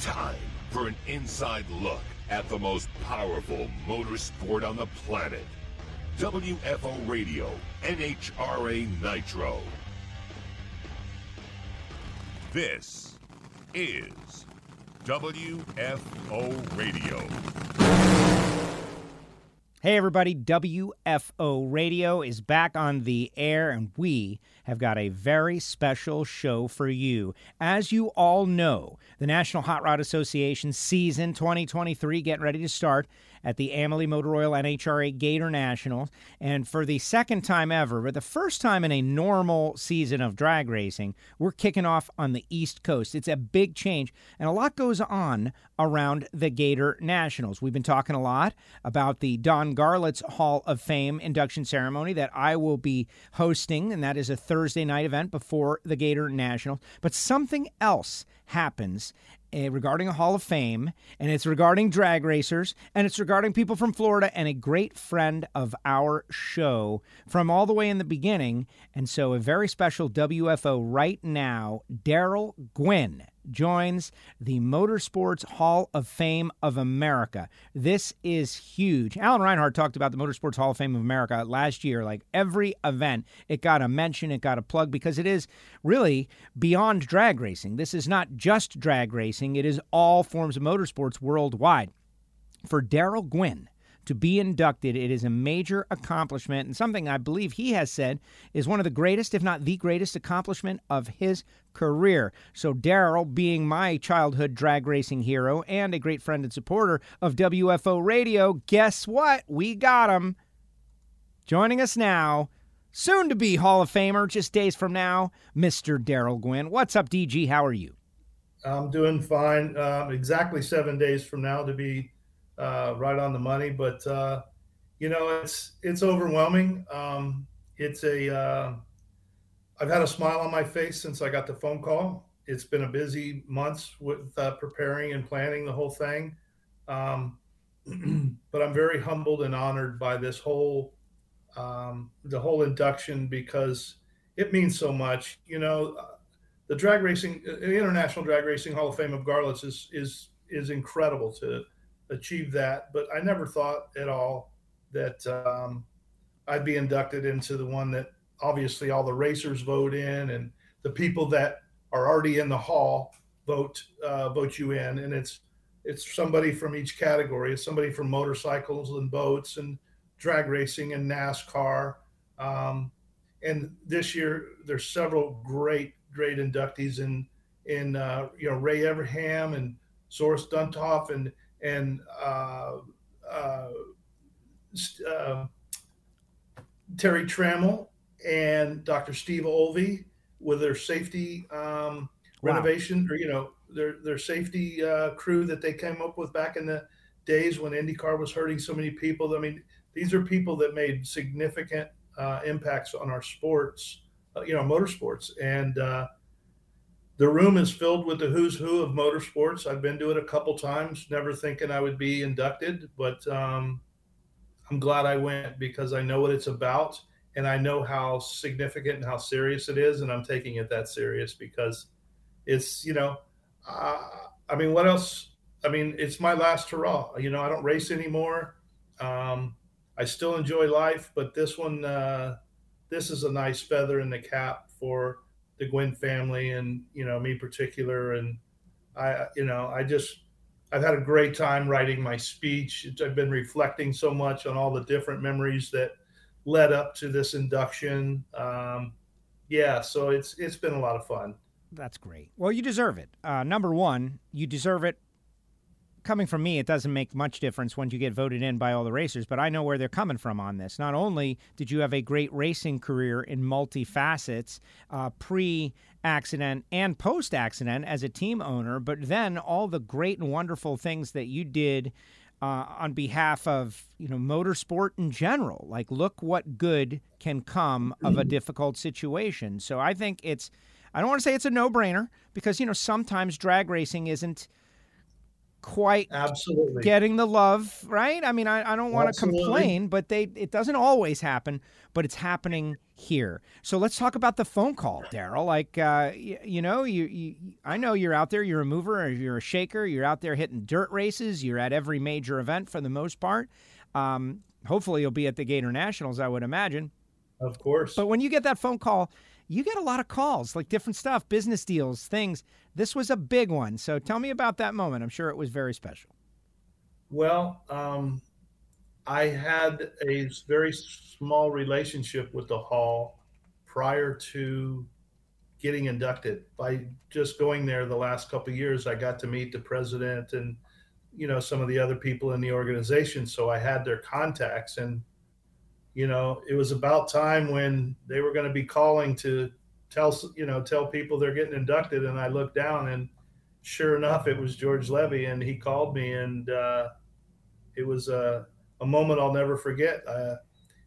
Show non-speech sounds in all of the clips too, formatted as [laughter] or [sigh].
Time for an inside look at the most powerful motorsport on the planet. WFO Radio, NHRA Nitro. This is WFO Radio. Hey, everybody, WFO Radio is back on the air, and we have got a very special show for you. As you all know, the National Hot Rod Association season 2023 getting ready to start at the Amalie Motor Oil NHRA Gator Nationals. And for the second time ever, but the first time in a normal season of drag racing, we're kicking off on the East Coast. It's a big change, and a lot goes on around the Gator Nationals. We've been talking a lot about the Don Garlits Hall of Fame induction ceremony that I will be hosting, and that is a Thursday night event before the Gator Nationals. But something else happens uh, regarding a Hall of Fame, and it's regarding drag racers, and it's regarding people from Florida, and a great friend of our show from all the way in the beginning. And so, a very special WFO right now, Darrell Gwynn joins the Motorsports Hall of Fame of America. This is huge. Alan Reinhart talked about the Motorsports Hall of Fame of America last year. Like every event, it got a mention, it got a plug because it is really beyond drag racing. This is not just drag racing, it is all forms of motorsports worldwide. For Darrell Gwynn, to be inducted. It is a major accomplishment and something I believe he has said is one of the greatest, if not the greatest, accomplishment of his career. So, Darrell, being my childhood drag racing hero and a great friend and supporter of WFO Radio, guess what? We got him. Joining us now, soon to be Hall of Famer, just days from now, Mr. Darrell Gwynn. What's up, DG? How are you? I'm doing fine. Um, exactly seven days from now to be uh, right on the money. But uh, you know, it's it's overwhelming. Um, it's a uh, I've had a smile on my face since I got the phone call. It's been a busy months with uh, preparing and planning the whole thing. Um, [clears throat] but I'm very humbled and honored by this whole um, the whole induction because it means so much. You know, uh, the drag racing, uh, International Drag Racing Hall of Fame of Garlits is is is incredible to achieve that. But I never thought at all that um, I'd be inducted into the one that obviously all the racers vote in and the people that are already in the hall vote uh, vote you in, and it's it's somebody from each category. It's somebody from motorcycles and boats and drag racing and NASCAR. Um, and this year, there's several great great inductees in in uh, you know Ray Evernham and Zoris Duntov and and uh, uh, uh, Terry Trammell and Dr. Steve Olvey with their safety um, wow. renovation or you know their their safety uh, crew that they came up with back in the days when IndyCar was hurting so many people. I mean, these are people that made significant uh, impacts on our sports, uh, you know, motorsports, and the room is filled with the who's who of motorsports. I've been to it a couple times, never thinking I would be inducted, but um, I'm glad I went because I know what it's about and I know how significant and how serious it is, and I'm taking it that serious because it's you know, uh, I mean, what else? I mean, it's my last hurrah. You know, I don't race anymore. Um, I still enjoy life, but this one, uh, this is a nice feather in the cap for the Gwynn family and you know me particular and I you know I just I've had a great time writing my speech. I've been reflecting so much on all the different memories that led up to this induction. Um, yeah, so it's it's been a lot of fun. That's great. Well, you deserve it. Uh, number one, you deserve it coming from me, it doesn't make much difference once you get voted in by all the racers, but I know where they're coming from on this. Not only did you have a great racing career in multi facets, uh, pre accident and post accident as a team owner, but then all the great and wonderful things that you did. Uh, on behalf of you know motorsport in general, like look what good can come of a difficult situation. So I think it's, I don't want to say it's a no brainer because you know sometimes drag racing isn't quite absolutely getting the love, right? I mean, I, I don't want to complain, but they it doesn't always happen, but it's happening here. So let's talk about the phone call, Darrell. Like, uh, you, you, know, you, you I know you're out there. You're a mover, or you're a shaker. You're out there hitting dirt races. You're at every major event for the most part. Um, hopefully, you'll be at the Gator Nationals. I would imagine. Of course. But when you get that phone call, you get a lot of calls, like different stuff, business deals, things. This was a big one. So tell me about that moment. I'm sure it was very special. Well, um, I had a very small relationship with the hall prior to getting inducted. By just going there the last couple years, I got to meet the president and you know some of the other people in the organization. So I had their contacts, and you know it was about time when they were going to be calling to tell you know tell people they're getting inducted. And I looked down, and sure enough, it was George Levy, and he called me, and uh, it was a, a moment I'll never forget. Uh,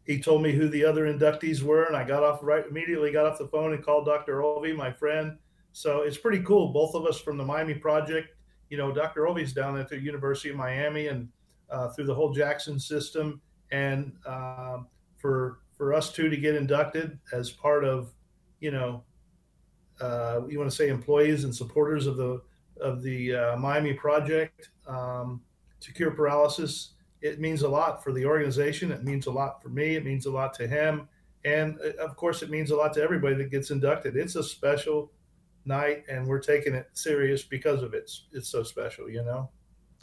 he told me who the other inductees were, and I got off right immediately. Got off the phone and called Dr. Olvey, my friend. So it's pretty cool. Both of us from the Miami Project. You know, Dr. Olvey's down at the University of Miami and uh, through the whole Jackson system, and uh, for for us two to get inducted as part of, you know, uh, you want to say employees and supporters of the of the uh, Miami Project um, to cure paralysis it means a lot for the organization. It means a lot for me. It means a lot to him. And uh, of course, it means a lot to everybody that gets inducted. It's a special night, and we're taking it serious because of it. It's so special, you know.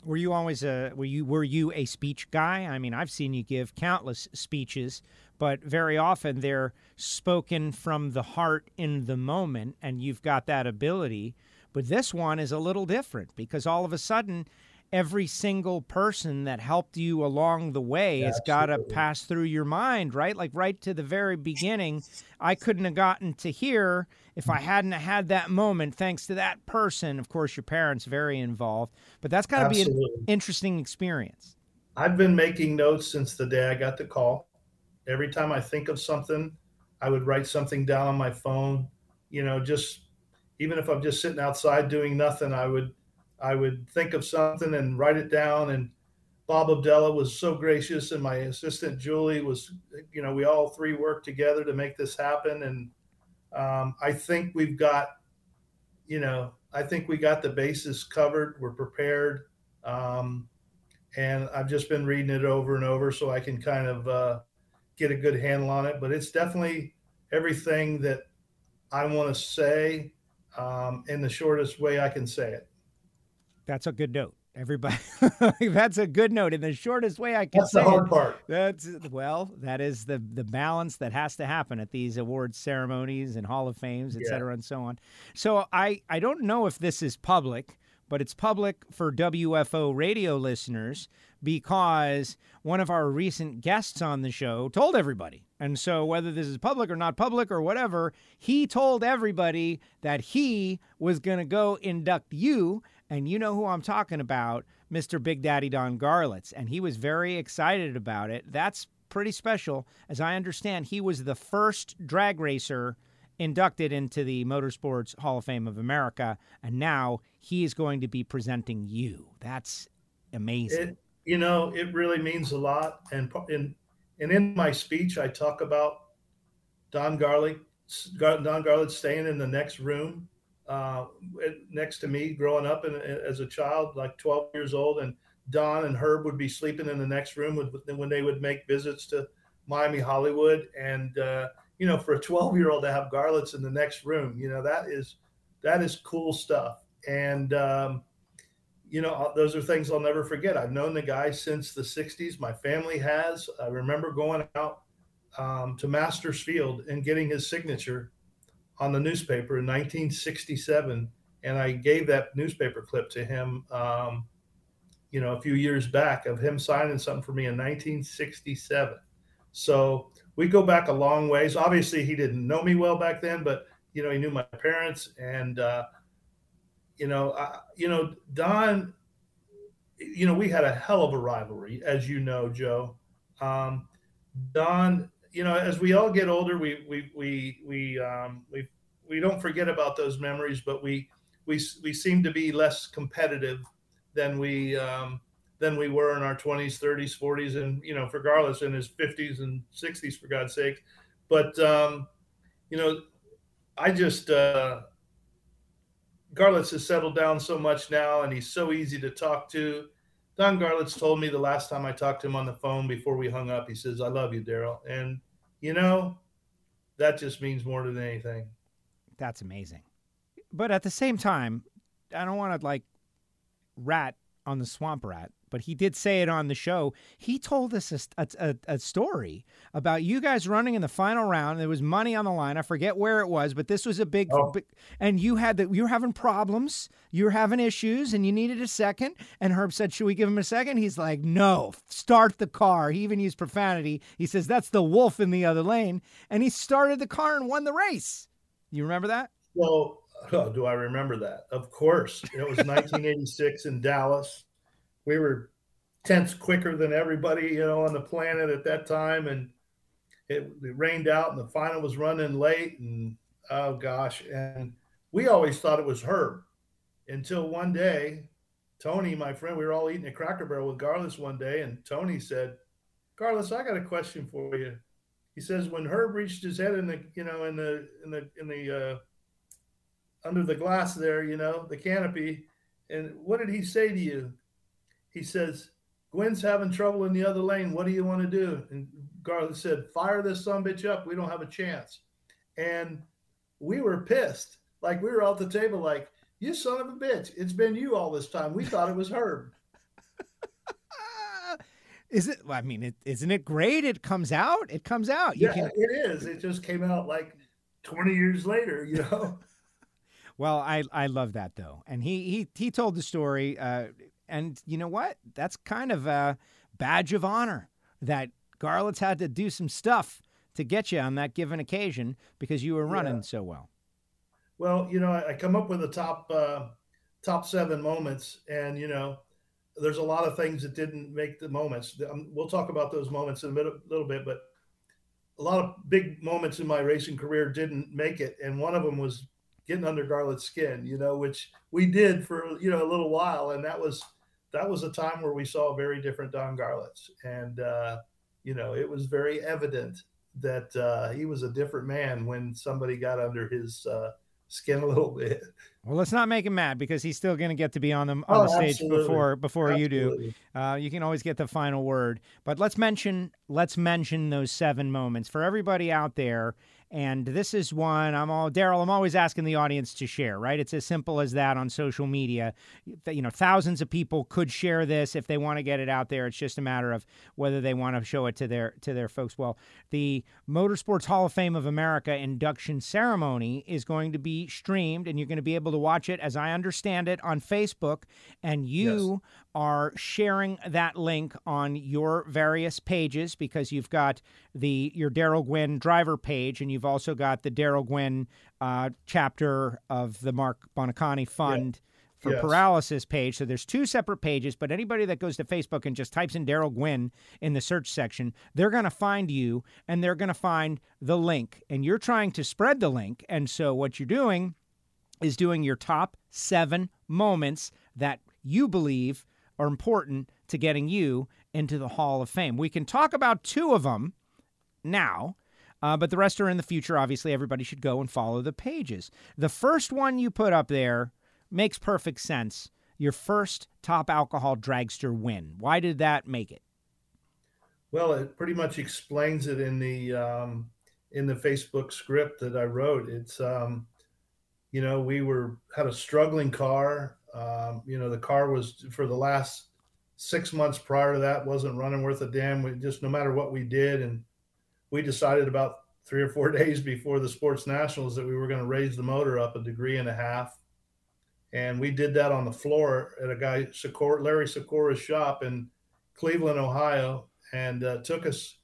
Were you always a were you were you a speech guy? I mean, I've seen you give countless speeches, but very often they're spoken from the heart in the moment, and you've got that ability. But this one is a little different because all of a sudden every single person that helped you along the way yeah, has got to pass through your mind, right? Like right to the very beginning, I couldn't have gotten to here if I hadn't had that moment thanks to that person. Of course, your parents very involved, but that's got to be an interesting experience. I've been making notes since the day I got the call. Every time I think of something, I would write something down on my phone. You know, just even if I'm just sitting outside doing nothing, I would I would think of something and write it down. And Bob Abdella was so gracious, and my assistant Julie was, you know, we all three worked together to make this happen. And um, I think we've got, you know, I think we got the bases covered. We're prepared. Um, and I've just been reading it over and over so I can kind of uh, get a good handle on it. But it's definitely everything that I want to say um, in the shortest way I can say it. That's a good note. Everybody, [laughs] that's a good note in the shortest way I can that's say. That's the hard it. part. That's well, that is the the balance that has to happen at these awards ceremonies and Hall of Fames, et yeah. cetera, and so on. So I I don't know if this is public, but it's public for WFO radio listeners because one of our recent guests on the show told everybody. And so, whether this is public or not public or whatever, he told everybody that he was going to go induct you and you know who I'm talking about, Mr. Big Daddy Don Garlits. And he was very excited about it. That's pretty special. As I understand, he was the first drag racer inducted into the Motorsports Hall of Fame of America. And now he is going to be presenting you. That's amazing. It, you know, it really means a lot. And in, and in my speech, I talk about Don Garlic, Don Garlits staying in the next room uh, next to me growing up in, as a child, like 12 years old. And Don and Herb would be sleeping in the next room with, when they would make visits to Miami Hollywood. And, uh, you know, for a [laughs] 12 year old to have Garlits in the next room, you know, that is, that is cool stuff. And, um, you know, those are things I'll never forget. I've known the guy since the 60s. My family has. I remember going out um, to Masters Field and getting his signature on the newspaper in 1967, and I gave that newspaper clip to him, um, you know, a few years back of him signing something for me in 1967. So we go back a long ways. Obviously, he didn't know me well back then, but you know, he knew my parents, and uh, you know, I, you know, Don. You know, we had a hell of a rivalry, as you know, Joe. Um, Don you know, as we all get older, we we we we um, we we don't forget about those memories, but we we we seem to be less competitive than we um, than we were in our 20s, 30s, 40s, and you know, for in his 50s and 60s, for God's sake. But um, you know, I just uh, Garlits has settled down so much now, and he's so easy to talk to. Don Garlits told me the last time I talked to him on the phone before we hung up, he says, "I love you, Darrell," and you know, that just means more than anything. That's amazing. But at the same time, I don't want to like rat on the swamp rat but he did say it on the show. He told us a, a, a, story about you guys running in the final round. There was money on the line. I forget where it was, but this was a big, oh. big and you had that you were having problems, you were having issues, and you needed a second. And Herb said, "Should we give him a second? He's like, "No, start the car." He even used profanity. He says, "That's the wolf in the other lane," and he started the car and won the race. You remember that? Well, [laughs] oh, do I remember that? Of course. It was 1986 in Dallas we were tenths quicker than everybody, you know, on the planet at that time. And it, it rained out and the final was running late. And oh gosh. And we always thought it was Herb until one day, Tony, my friend, we were all eating a cracker barrel with Garlits one day. And Tony said, Garlits, I got a question for you. He says, when Herb reached his head in the, you know, in the, in the, in the, uh, under the glass there, you know, the canopy. And what did he say to you? He says, Gwynn's having trouble in the other lane. What do you want to do? And Garland said, Fire this son bitch up. We don't have a chance. And we were pissed. Like we were off the table, like, you son of a bitch. It's been you all this time. We thought it was Herb. [laughs] Is it? I mean, is isn't it great? It comes out. It comes out. You yeah, can... it is. It just came out like 20 years later, you know? [laughs] well, I, I love that though. And he, he, he told the story, uh, and you know what? That's kind of a badge of honor that Garlits had to do some stuff to get you on that given occasion because you were running yeah. so well. Well, you know, I come up with the top uh, top seven moments, and you know, there's a lot of things that didn't make the moments. Um, we'll talk about those moments in a little, little bit, but a lot of big moments in my racing career didn't make it, and one of them was getting under Garlit's skin. You know, which we did for you know a little while, and that was that was a time where we saw a very different Don Garlits. And, uh, you know, it was very evident that uh, he was a different man when somebody got under his uh, skin a little bit. Well, let's not make him mad because he's still going to get to be on the on oh, the stage absolutely. before before absolutely. you do. Uh, you can always get the final word, but let's mention let's mention those seven moments for everybody out there and this is one I'm all Darrell. I'm always asking the audience to share. Right? It's as simple as that on social media. You know, thousands of people could share this if they want to get it out there. It's just a matter of whether they want to show it to their to their folks. Well, the Motorsports Hall of Fame of America induction ceremony is going to be streamed, and you're going to be able to watch it, as I understand it, on Facebook. And you yes are sharing that link on your various pages because you've got the your Darrell Gwynn driver page and you've also got the Darrell Gwynn uh, chapter of the Marc Buoniconti Fund. Yeah. For yes. paralysis page. So there's two separate pages, but anybody that goes to Facebook and just types in Darrell Gwynn in the search section, they're going to find you and they're going to find the link. And you're trying to spread the link. And so what you're doing is doing your top seven moments that you believe are important to getting you into the Hall of Fame. We can talk about two of them now, uh, but the rest are in the future. Obviously, everybody should go and follow the pages. The first one you put up there makes perfect sense. Your first top alcohol dragster win. Why did that make it? Well, it pretty much explains it in the um, in the Facebook script that I wrote. It's um, you know we were had a struggling car um, you know, the car was for the last six months prior to that wasn't running worth a damn. We just no matter what we did, and we decided about three or four [laughs] days before the sports nationals that we were going to raise the motor up a degree and a half, and we did that on the floor at a guy Sikora, Larry Sikora's shop in Cleveland, Ohio, and uh, took us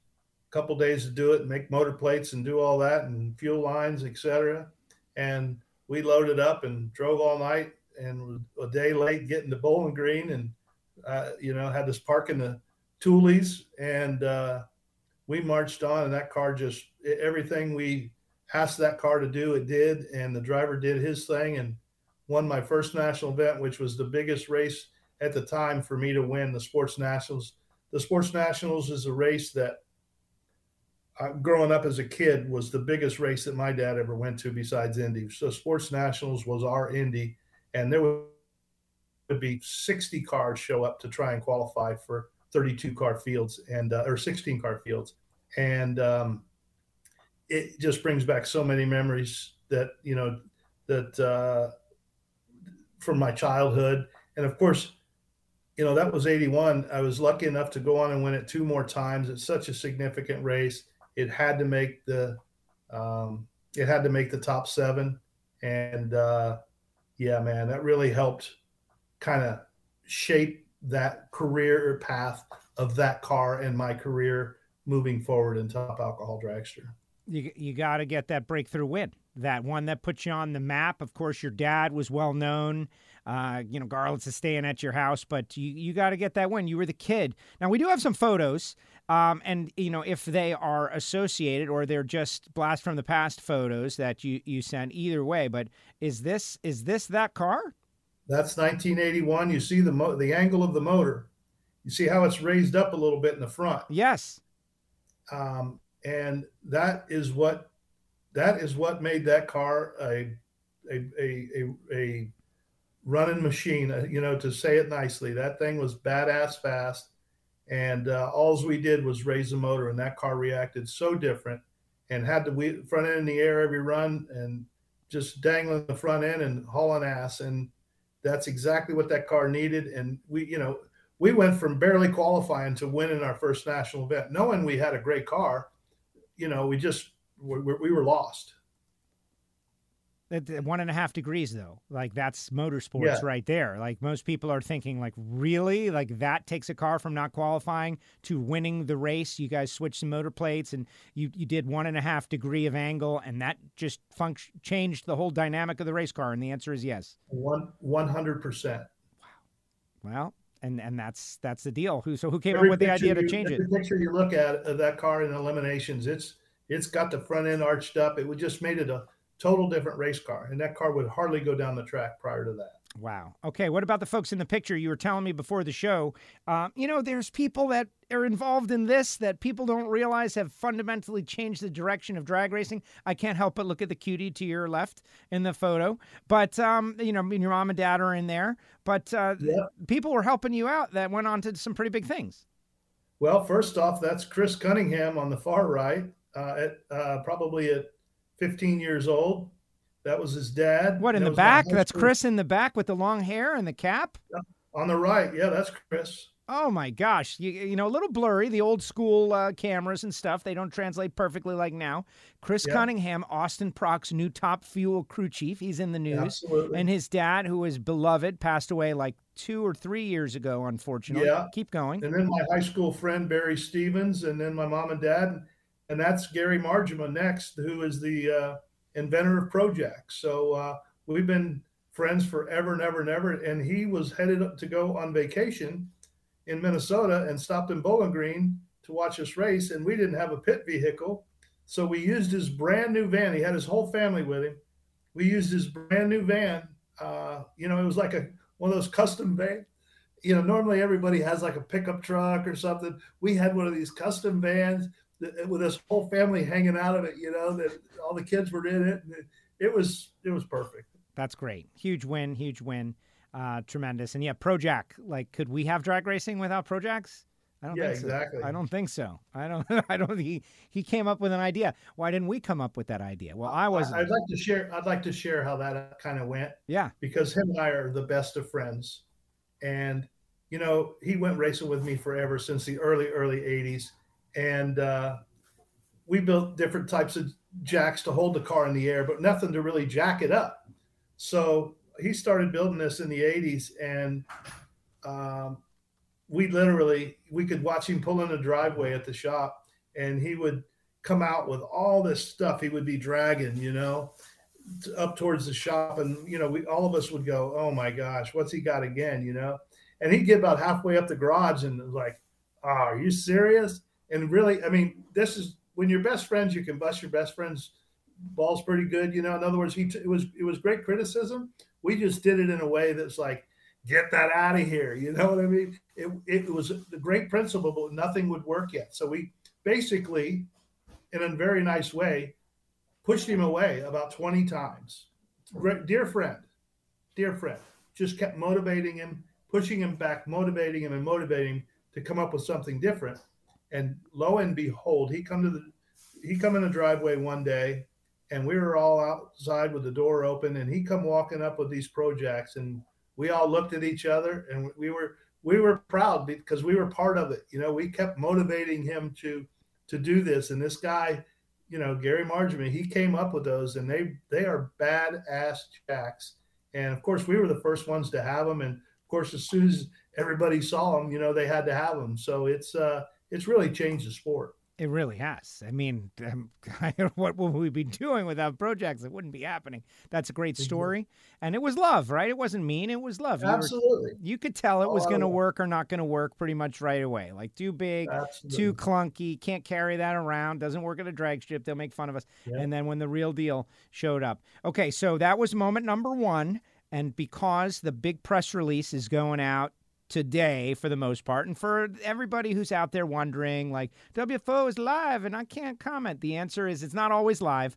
a couple days to do it, and make motor plates and do all that, and fuel lines, etc. And we loaded up and drove all night and a day late getting to Bowling Green, and uh, you know had to park in the Toolies, and uh, we marched on, and that car just everything we asked that car to do, it did, and the driver did his thing and won my first national event, which was the biggest race at the time for me to win the Sports Nationals. The Sports Nationals is a race that, uh, growing up as a kid, was the biggest race that my dad ever went to besides Indy. So Sports Nationals was our Indy, and there would be 60 cars show up to try and qualify for 32 car fields and uh, or 16 car fields, and um, it just brings back so many memories that you know that uh, from my childhood, and of course you know, that was 81. I was lucky enough to go on and win it two more times. It's such a significant race. It had to make the, um, it had to make the top seven. And uh, yeah, man, that really helped kind of shape that career path of that car and my career moving forward in top alcohol dragster. You, you got to get that breakthrough win, that one that puts you on the map. Of course, your dad was well known uh, you know, Garlits is staying at your house, but you, you got to get that win. You were the kid. Now, we do have some photos, um, and, you know, if they are associated or they're just blast from the past photos that you, you sent, either way, but is this is this that car? That's 1981. You see the mo- the angle of the motor. You see how it's raised up a little bit in the front. Yes. Um, and that is what that is what made that car a a a, a, a running machine, uh, you know, to say it nicely. That thing was badass fast. And uh, all we did was raise the motor, and that car reacted so different and had the front end in the air every run and just dangling the front end and hauling ass. And that's exactly what that car needed. And we, you know, we went from barely qualifying to winning our first national event, knowing we had a great car. You know, we just we, we were lost. At one and a half degrees, though, like that's motorsports yeah. right there. Like most people are thinking, like really, like that takes a car from not qualifying to winning the race. You guys switched some motor plates, and you you did one and a half degree of angle, and that just function changed the whole dynamic of the race car. And the answer is yes. One one hundred percent. Wow. Well, and and that's that's the deal. Who so who came every up with the idea to change it? Picture you look at of that car in eliminations, it's it's got the front end arched up. It just made it a total different race car, and that car would hardly go down the track prior to that. Wow. Okay. What about the folks in the picture? You were telling me before the show. Uh, you know, there's people that are involved in this that people don't realize have fundamentally changed the direction of drag racing. I can't help but look at the cutie to your left in the photo. But um, you know, your mom and dad are in there. But uh, yep. people were helping you out that went on to some pretty big things. Well, first off, that's Chris Cunningham on the far right, uh, at uh, probably at 15 years old. That was his dad. What in the back? That's Chris in the back with the long hair and the cap. On the right, yeah, that's Chris. Oh my gosh, you, you know a little blurry. The old school uh, cameras and stuff they don't translate perfectly like now. Chris yeah. Cunningham, Austin Prock's new top fuel crew chief. He's in the news, Absolutely. and his dad, who is beloved, passed away like two or three years ago. Unfortunately, yeah. Keep going. And then my high school friend Barry Stevens, and then my mom and dad and that's Gary Margema next, who is the uh, inventor of Projac. So uh, we've been friends forever and ever and ever. And he was headed up to go on vacation in Minnesota and stopped in Bowling Green to watch us race. And we didn't have a pit vehicle. So we used his brand new van. He had his whole family with him. We used his brand new van. Uh, you know, it was like a one of those custom vans. You know, normally everybody has like a pickup truck or something. We had one of these custom vans with this whole family hanging out of it. You know that all the kids were in it. it, it was it was perfect. That's great. Huge win. Huge win. Uh, tremendous. And yeah, Projac. Like, could we have drag racing without Projacs? I don't yeah, think so. exactly. I don't think so. I don't. [laughs] I don't. He he came up with an idea. Why didn't we come up with that idea? Well, I was. I'd like to share. I'd like to share how that kind of went. Yeah. Because him and I are the best of friends, and you know he went racing with me forever since the early early '80s, and uh, we built different types of jacks to hold the car in the air, but nothing to really jack it up. So he started building this in the 80s, and um, we literally we could watch him pull in the driveway at the shop, and he would come out with all this stuff he would be dragging, you know, up towards the shop, and you know, we all of us would go, "Oh my gosh, what's he got again?" You know, and he'd get about halfway up the garage and like, oh, "Are you serious?" And really, I mean, this is when you're best friends, you can bust your best friend's balls pretty good. You know, in other words, he t- it was it was great criticism. We just did it in a way that's like, get that out of here. You know what I mean? It, it was the great principle, but nothing would work yet. So we basically, in a very nice way, pushed him away about 20 times. Dear friend, dear friend, just kept motivating him, pushing him back, motivating him, and motivating him to come up with something different. And lo and behold, he come to the he come in the driveway one day, and we were all outside with the door open, and he come walking up with these Projacs, and we all looked at each other, and we were we were proud because we were part of it. You know, we kept motivating him to to do this, and this guy, you know, Gary Margeman, he came up with those, and they they are badass jacks. And of course, we were the first ones to have them, and of course, as soon as everybody saw them, you know, they had to have them. So it's uh, it's really changed the sport. It really has. I mean, um, [laughs] what would we be doing without Projacs? It wouldn't be happening. That's a great story, and it was love, right? It wasn't mean. It was love. You Absolutely. Were, you, could tell it was going to work or not going to work pretty much right away. Like too big, Absolutely. too clunky, can't carry that around. Doesn't work at a drag strip. They'll make fun of us. Yep. And then when the real deal showed up, okay, so that was moment number one. And because the big press release is going out today for the most part. And for everybody who's out there wondering, like, WFO is live and I can't comment, the answer is it's not always live.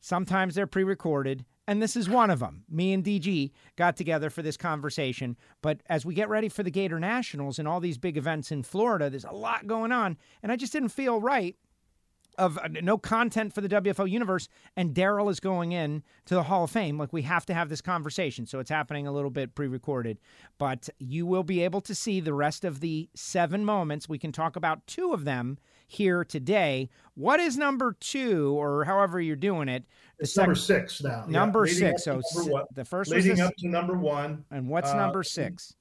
Sometimes they're pre recorded. And this is one of them. Me and DG got together for this conversation. But as we get ready for the Gator Nationals and all these big events in Florida, there's a lot going on. And I just didn't feel right of uh, no content for the WFO universe, and Darrell is going in to the Hall of Fame. Like we have to have this conversation, so it's happening a little bit pre-recorded, but you will be able to see the rest of the seven moments. We can talk about two of them here today. What is number two, or however you're doing it? It's number six now. Number yeah, six. So number the first leading the, up to number one. And what's uh, number six?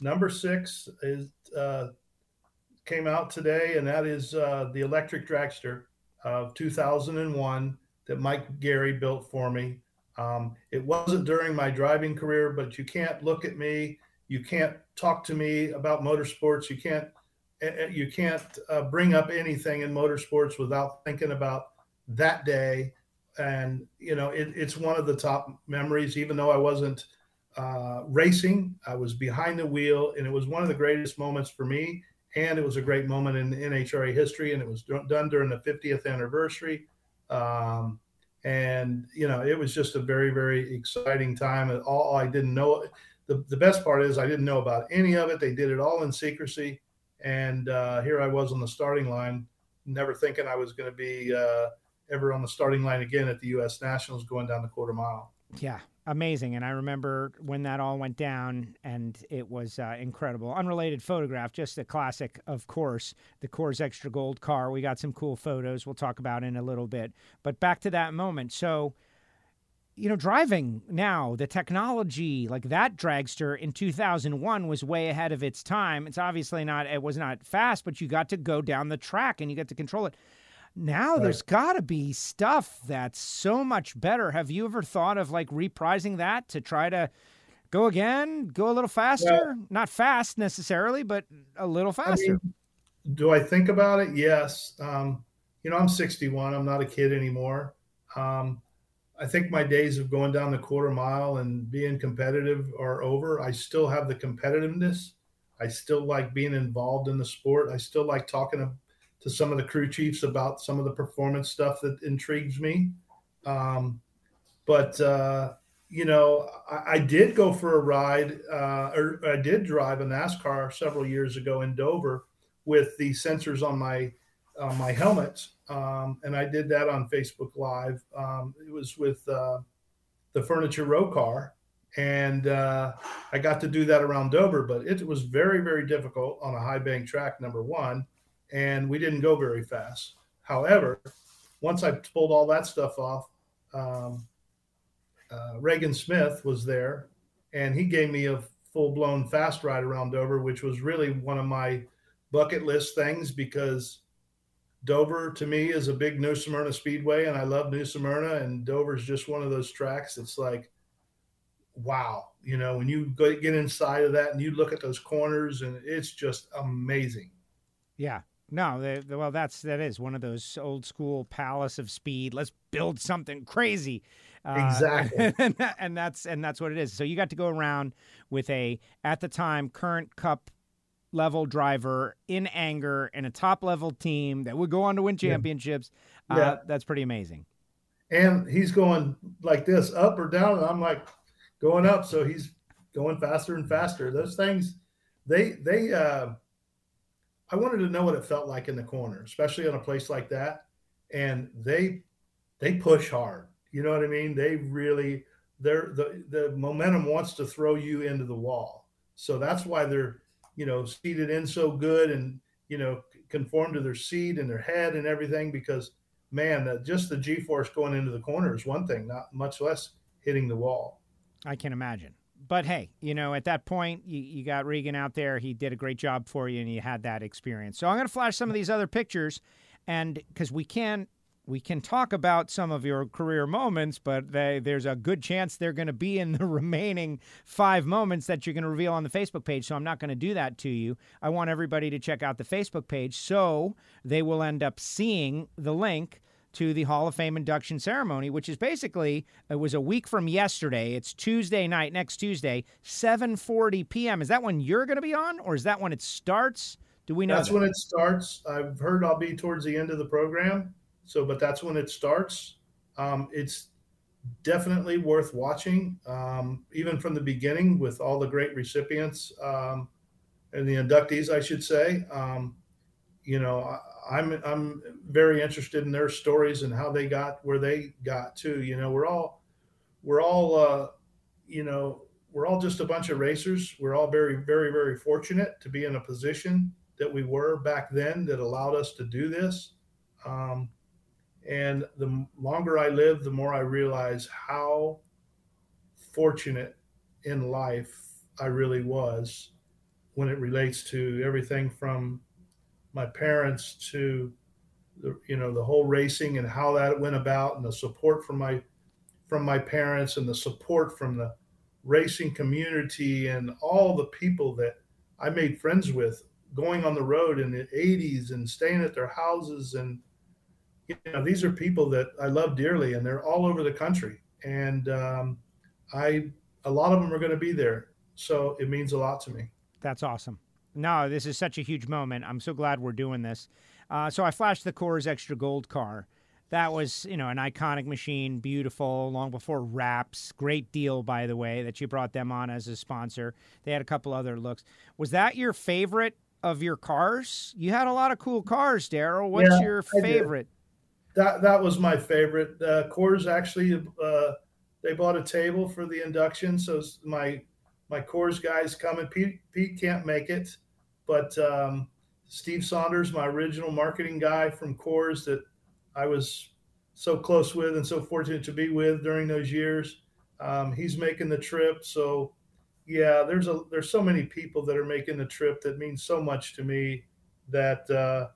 Number six is uh, came out today, and that is uh, the electric dragster of 2001 that Mike Gary built for me. Um, it wasn't during my driving career, but you can't look at me, you can't talk to me about motorsports, you can't eh, eh, you can't uh, bring up anything in motorsports without thinking about that day. And you know, it, it's one of the top memories. Even though I wasn't uh, racing, I was behind the wheel, and it was one of the greatest moments for me and it was a great moment in NHRA history, and it was done during the 50th anniversary. Um, and you know, it was just a very, very exciting time. And all I didn't know, the, the best part is I didn't know about any of it. They did it all in secrecy, and uh, here I was on the starting line, never thinking I was going to be uh, ever on the starting line again at the U.S. Nationals going down the quarter mile. Yeah, amazing. And I remember when that all went down, and it was uh, incredible. Unrelated photograph, just a classic, of course. The Coors Extra Gold car. We got some cool photos. We'll talk about in a little bit. But back to that moment. So, you know, driving now, the technology like that dragster in 2001 was way ahead of its time. It's obviously not, it was not fast, but you got to go down the track and you got to control it. Now right. there's got to be stuff that's so much better. Have you ever thought of like reprising that to try to go again, go a little faster? Well, Not fast necessarily, but a little faster. I mean, do I think about it? Yes. Um, you know, I'm 61. I'm not a kid anymore. Um, I think my days of going down the quarter mile and being competitive are over. I still have the competitiveness. I still like being involved in the sport. I still like talking to some of the crew chiefs about some of the performance stuff that intrigues me. Um, but uh, you know, I, I, did go for a ride, uh, or I did drive a NASCAR several years ago in Dover with the sensors on my uh, my helmet, um, and I did that on Facebook Live. Um, it was with uh, the Furniture Row car, and uh, I got to do that around Dover, but it was very very difficult on a high bank track. Number one, and we didn't go very fast. However, once I pulled all that stuff off, um, uh, Regan Smith was there, and he gave me a full blown fast ride around Dover, which was really one of my bucket list things because Dover to me is a big New Smyrna Speedway, and I love New Smyrna, and Dover's just one of those tracks. It's like, wow, you know, when you go, get inside of that and you look at those corners, and it's just amazing. Yeah, no, they, well, that's that is one of those old school palace of speed. Let's build something crazy, Uh, Exactly. [laughs] and, that- and that's and that's what it is. So you got to go around with a at the time current Cup level driver in anger and a top level team that would go on to win Yeah. championships. Uh, Yeah. that's pretty amazing. and he's going like this up or down and i'm like going up so he's going faster and faster those things they they uh i wanted to know what it felt like in the corner especially on a place like that and they they push hard you know what i mean they really they're the the momentum wants to throw you into the wall so that's why they're you know seated in so good and you know conform to their seat and their head and everything because man, uh, just the G force going into the corner is one thing, not much less hitting the wall. I can imagine. But hey, you know, at that point, you, you got Regan out there. He did a great job for you, and you had that experience. So I'm going to flash some of these other pictures, and because we can we can talk about some of your career moments, but they, there's a good chance they're going to be in [laughs] the remaining five moments that you're going to reveal on the Facebook page. So I'm not going to do that to you. I want everybody to check out the Facebook page so they will end up seeing the link to the Hall of Fame induction ceremony, which is basically it was a week from yesterday. It's Tuesday night, next Tuesday, 7:40 p.m. Is that when you're going to be on, or is that when it starts? Do we know? That's that? when it starts. I've heard I'll be towards the end of the program. So, but that's when it starts. Um, it's definitely worth watching, um, even from the beginning with all the great recipients um, and the inductees, I should say. Um, you know, I'm I'm very interested in their stories and how they got where they got to. You know, we're all we're all uh, you know we're all just a bunch of racers. We're all very very very fortunate to be in a position that we were back then that allowed us to do this. Um, and the longer I live, the more I realize how fortunate in life I really was when it relates to everything from my parents to the you know the whole racing and how that went about and the support from my from my parents and the support from the racing community and all the people that I made friends with going on the road in the 80s and staying at their houses and you know these are people that I love dearly and they're all over the country. And um, I a lot of them are going to be there. So it means a lot to me. That's awesome. No, this is such a huge moment. I'm so glad we're doing this. Uh, so I flashed the Coors Extra Gold car. That was, you know, an iconic machine, beautiful, long before Wraps. Great deal, by the way, that you brought them on as a sponsor. They had a couple other looks. Was that your favorite of your cars? You had a lot of cool cars, Darrell. What's Yeah, your favorite? that that was my favorite. Uh, Coors actually, uh, they bought a table for the induction, so my my Coors guys coming. Pete Pete can't make it, but um, Steve Saunders, my original marketing guy from Coors, that I was so close with and so fortunate to be with during those years. Um, he's making the trip, so yeah, there's a there's so many people that are making the trip that means so much to me. That uh,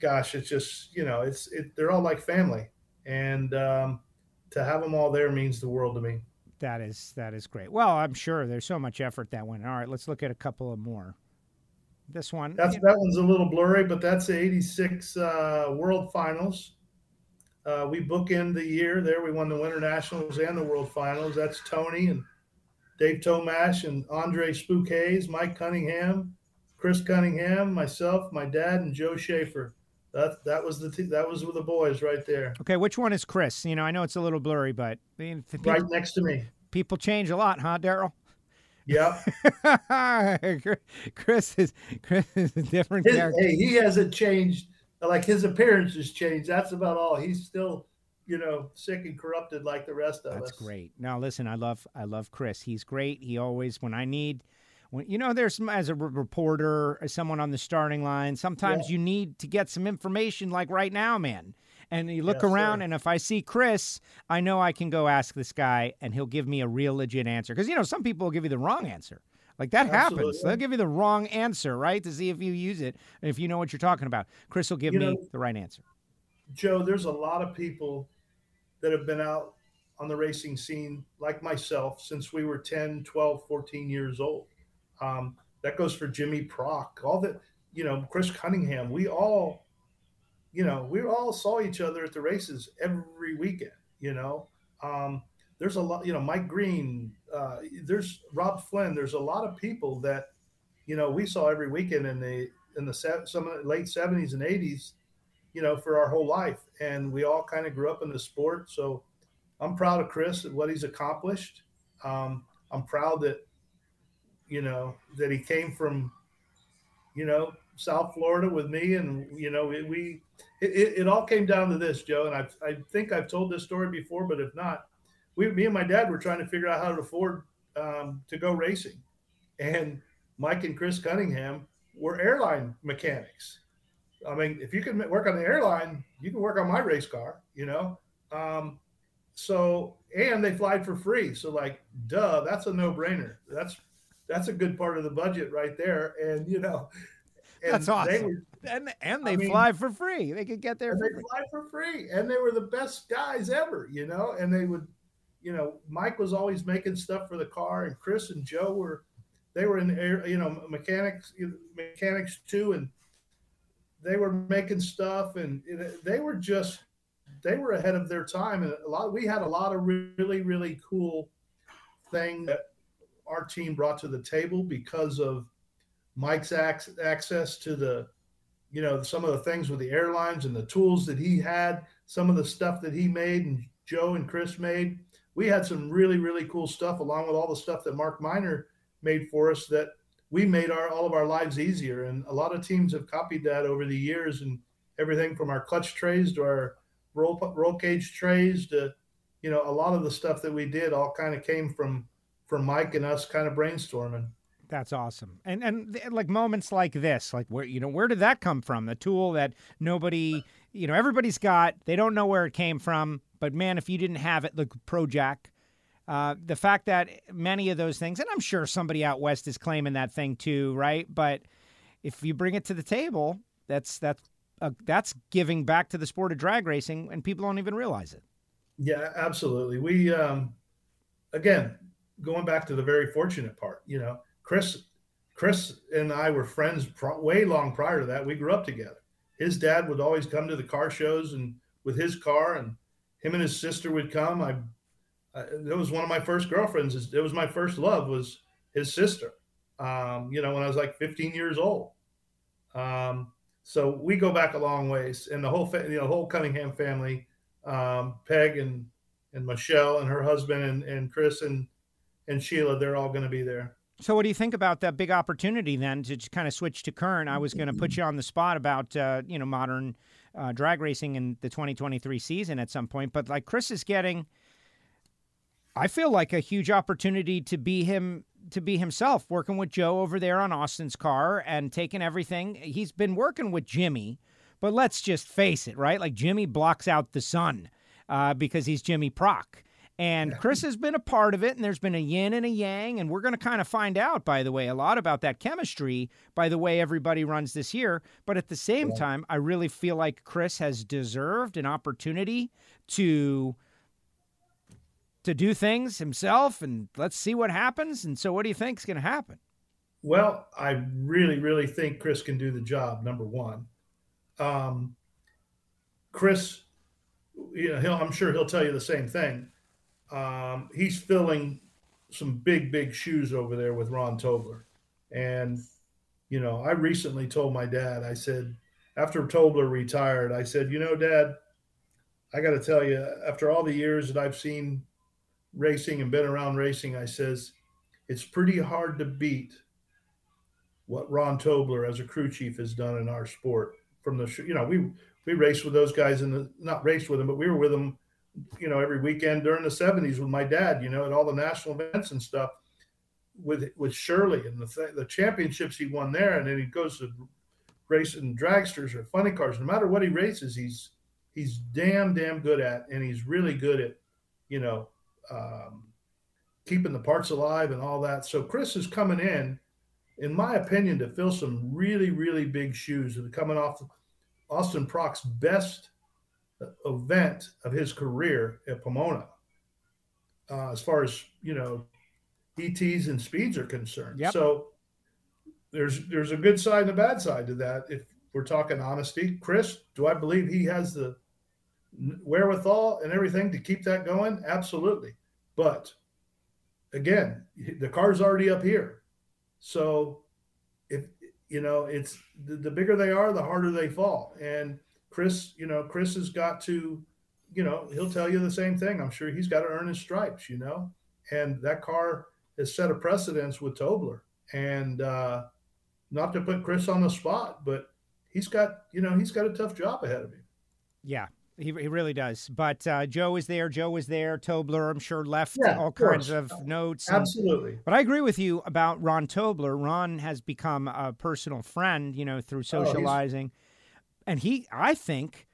gosh, it's just you know, it's it, they're all like family, and um, to have them all there means the world to me. That is that is great. Well, I'm sure there's so much effort that went. All right, let's look at a couple of more. This one, That's that one's a little blurry, but that's the '86 uh, World Finals. Uh, we bookend the year there. We won the Winter Nationals and the World Finals. That's Tony and Dave Tomash and Andre Spook Hayes, Mike Cunningham, Chris Cunningham, myself, my dad, and Joe Schaefer. That that was the t- that was with the boys right there, Okay, which one is Chris? You know, I know it's a little blurry, but the right next to me. people change a lot, huh, Darrell? Yep. [laughs] Chris is Chris is a different His, character. hey, he hasn't changed. Like his appearance has changed. That's about all. He's still, you know, sick and corrupted like the rest of That's us. great. Now, listen, I love I love Chris. He's great. He always when I need. When, you know, there's some, as a reporter, as someone on the starting line. Sometimes you need to get some information, like right now, man. And you look Yes, around, sir. and if I see Chris, I know I can go ask this guy, and he'll give me a real legit answer. Because you know, some people will give you the wrong answer. Like that happens. They'll give you the wrong answer, right, to see if you use it, if you know what you're talking about. Chris will give You me know- the right answer. Joe, there's a lot of people that have been out on the racing scene like myself since we were 10, 12, 14 years old. Um, that goes for Jimmy Prock, all the, you know, Chris Cunningham. We all, you know, we all saw each other at the races every weekend, you know. Um, there's a lot, you know, Mike Green, uh, there's Rob Flynn. There's a lot of people that, you know, we saw every weekend in the in the some the late 70s and 80s, you know, for our whole life, and we all kind of grew up in the sport. So I'm proud of Chris and what he's accomplished. Um, I'm proud that, you know, that he came from, you know, South Florida with me, and you know, we, we it, it, all came down to this, Joe. And I I think I've told this story before, but if not, we me and my dad were trying to figure out how to afford um, to go racing, and Mike and Chris Cunningham were airline mechanics. I mean, if you can work on the airline, you can work on my race car, you know. Um, so and they fly for free. So like, duh, that's a no brainer. That's that's a good part of the budget right there. And you know, and That's awesome. Were, and and they I fly mean, for free. They could get there. they free. fly for free, and they were the best guys ever. You know, and they would, you know, Mike was always making stuff for the car, and Chris and Joe were, they were in air, you know, mechanics, mechanics too, and they were making stuff, and they were just, they were ahead of their time, and a lot. We had a lot of really, really cool thing that our team brought to the table because of Mike's ac- access to the, you know, some of the things with the airlines and the tools that he had, some of the stuff that he made and Joe and Chris made. We had some really, really cool stuff along with all the stuff that Mark Miner made for us that we made our all of our lives easier. And a lot of teams have copied that over the years and everything from our clutch trays to our roll roll cage trays to, you know, a lot of the stuff that we did all kind of came from from Mike and us kind of brainstorming. That's awesome. And and like moments like this, like where you know where did that come from? The tool that nobody, you know, everybody's got. They don't know where it came from, but man, if you didn't have it, the Projac. Uh, the fact that many of those things, and I'm sure somebody out west is claiming that thing too, right? But if you bring it to the table, that's that's uh, that's giving back to the sport of drag racing, and people don't even realize it. Yeah, absolutely. We um, again going back to the very fortunate part, you know Chris, Chris and I were friends pro- way long prior to that. We grew up together. His dad would always come to the car shows and with his car, and him and his sister would come. I, I it was one of my first girlfriends. It was my first love was his sister. Um, you know, when I was like 15 years old. Um, so we go back a long ways, and the whole fa- you know whole Cunningham family, um, Peg and and Michelle and her husband and, and Chris and and Sheila, they're all going to be there. So, what do you think about that big opportunity then to kind of switch to current? I was going to put you on the spot about uh, you know modern uh, drag racing in the 2023 season at some point, but like Chris is getting, I feel like a huge opportunity to be him to be himself, working with Joe over there on Austin's car and taking everything. He's been working with Jimmy, but let's just face it, right? Like Jimmy blocks out the sun uh, because he's Jimmy Prock. And Chris has been a part of it, and there's been a yin and a yang. And we're going to kind of find out, by the way, a lot about that chemistry by the way everybody runs this year. But at the same yeah. time, I really feel like Chris has deserved an opportunity to to do things himself and let's see what happens and so what do you think is going to happen well i really really think chris can do the job number one um, chris you know, i'm sure he'll tell you the same thing um, he's filling some big, big shoes over there with Rahn Tobler. And, you know, I recently told my dad, I said, after Tobler retired, I said, you know, dad, I got to tell you, after all the years that I've seen racing and been around racing, I says, it's pretty hard to beat what Rahn Tobler as a crew chief has done in our sport. From the, you know, we we raced with those guys in the not raced with them, but we were with them you know, every weekend during the 70s with my dad, you know, at all the national events and stuff with with Shirley and the the championships he won there, and then he goes to racing dragsters or funny cars. No matter what he races, he's he's damn damn good at, and he's really good at, you know, um, keeping the parts alive and all that. So Chris is coming in, in my opinion, to fill some really really big shoes. And coming off Austin Prock's best event of his career at Pomona, uh, as far as you know, ETs and speeds are concerned. Yep. So there's there's a good side and a bad side to that. If we're talking honesty, Chris, do I believe he has the wherewithal and everything to keep that going? Absolutely. But again, the car's already up here. So if you know, it's the, the bigger they are, the harder they fall. And Chris, you know, Chris has got to, you know, he'll tell you the same thing. I'm sure he's got to earn his stripes, you know. And that car has set a precedence with Tobler. And uh, not to put Chris on the spot, but he's got, you know, he's got a tough job ahead of him. Yeah, he, he really does. But uh, Joe is there. Joe is there. Tobler, I'm sure, left yeah, all of kinds of notes. And, Absolutely. but I agree with you about Rahn Tobler. Rahn has become a personal friend, you know, through oh, socializing. Oh, and he, I think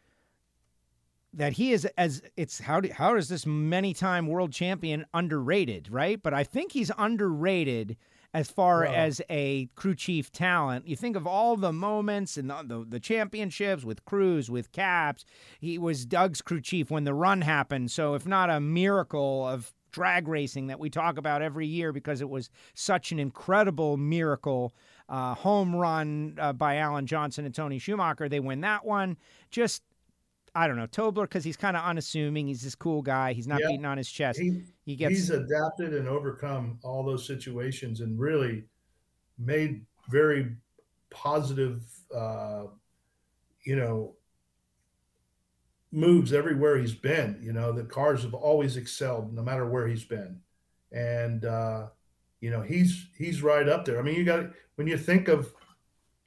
that he is as it's how do, how is this many time world champion underrated, right? But I think he's underrated as far wow. as a crew chief talent. You think of all the moments and the, the, the, championships with Cruz, with Capps. He was Doug's crew chief when the run happened. So, if not a miracle of drag racing that we talk about every year because it was such an incredible miracle. Uh, home run uh, by Alan Johnson and Tony Schumacher. They win that one. Just I don't know Tobler because he's kind of unassuming. He's this cool guy. He's not yeah. beating on his chest. He, he gets he's adapted and overcome all those situations and really made very positive, uh, you know, moves everywhere he's been. You know, the cars have always excelled no matter where he's been, and uh, you know he's he's right up there. I mean, you got when you think of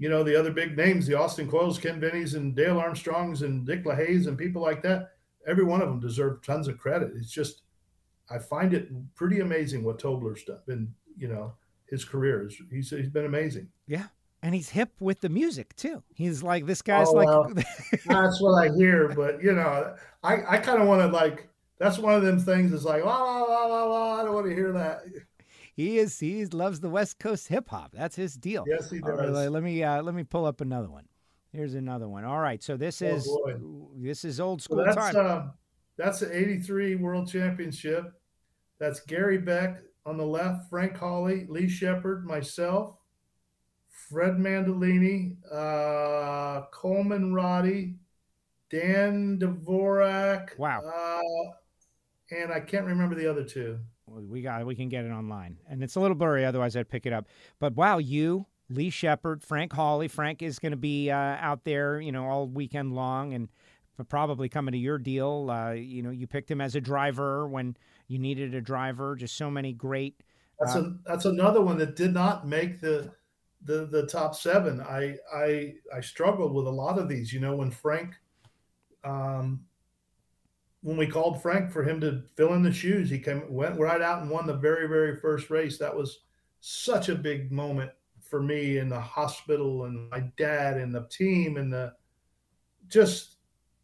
you know, the other big names, the Austin Coils, Ken Veneys, and Dale Armstrongs, and Dick LaHaie's, and people like that, every one of them deserve tons of credit. It's just, I find it pretty amazing what Tobler's done. Been, you know, his career is he's he's been amazing. Yeah, and he's hip with the music too. He's like this oh, guy's oh, like. Well, [laughs] that's what I hear, but you know, I I kind of want to like. That's one of them things. Is like, la la la la la. I don't want to hear that he is he loves the West Coast hip hop. That's his deal. Yes, he does. Right, let me uh, let me pull up another one. Here's another one. All right, so this oh, is boy. this is old school that's, time. Uh, that's the '83 World Championship. That's Gary Beck on the left, Frank Hawley, Lee Shepherd, myself, Fred Mandolini, uh, Coleman Roddy, Dan Dvorak. Wow. Uh, and I can't remember the other two we got we can get it online, and it's a little blurry. Otherwise, I'd pick it up. But wow, you, Lee Shepherd, Frank Hawley. Frank is going to be uh, out there, you know, all weekend long, and probably coming to your deal. Uh, you know, you picked him as a driver when you needed a driver. Just so many great. That's a that's another one that did not make the the the top seven. I I I struggled with a lot of these. You know, when Frank um, when we called Frank for him to fill in the shoes, he came went right out and won the very very first race. That was such a big moment for me in the hospital and my dad and the team and the just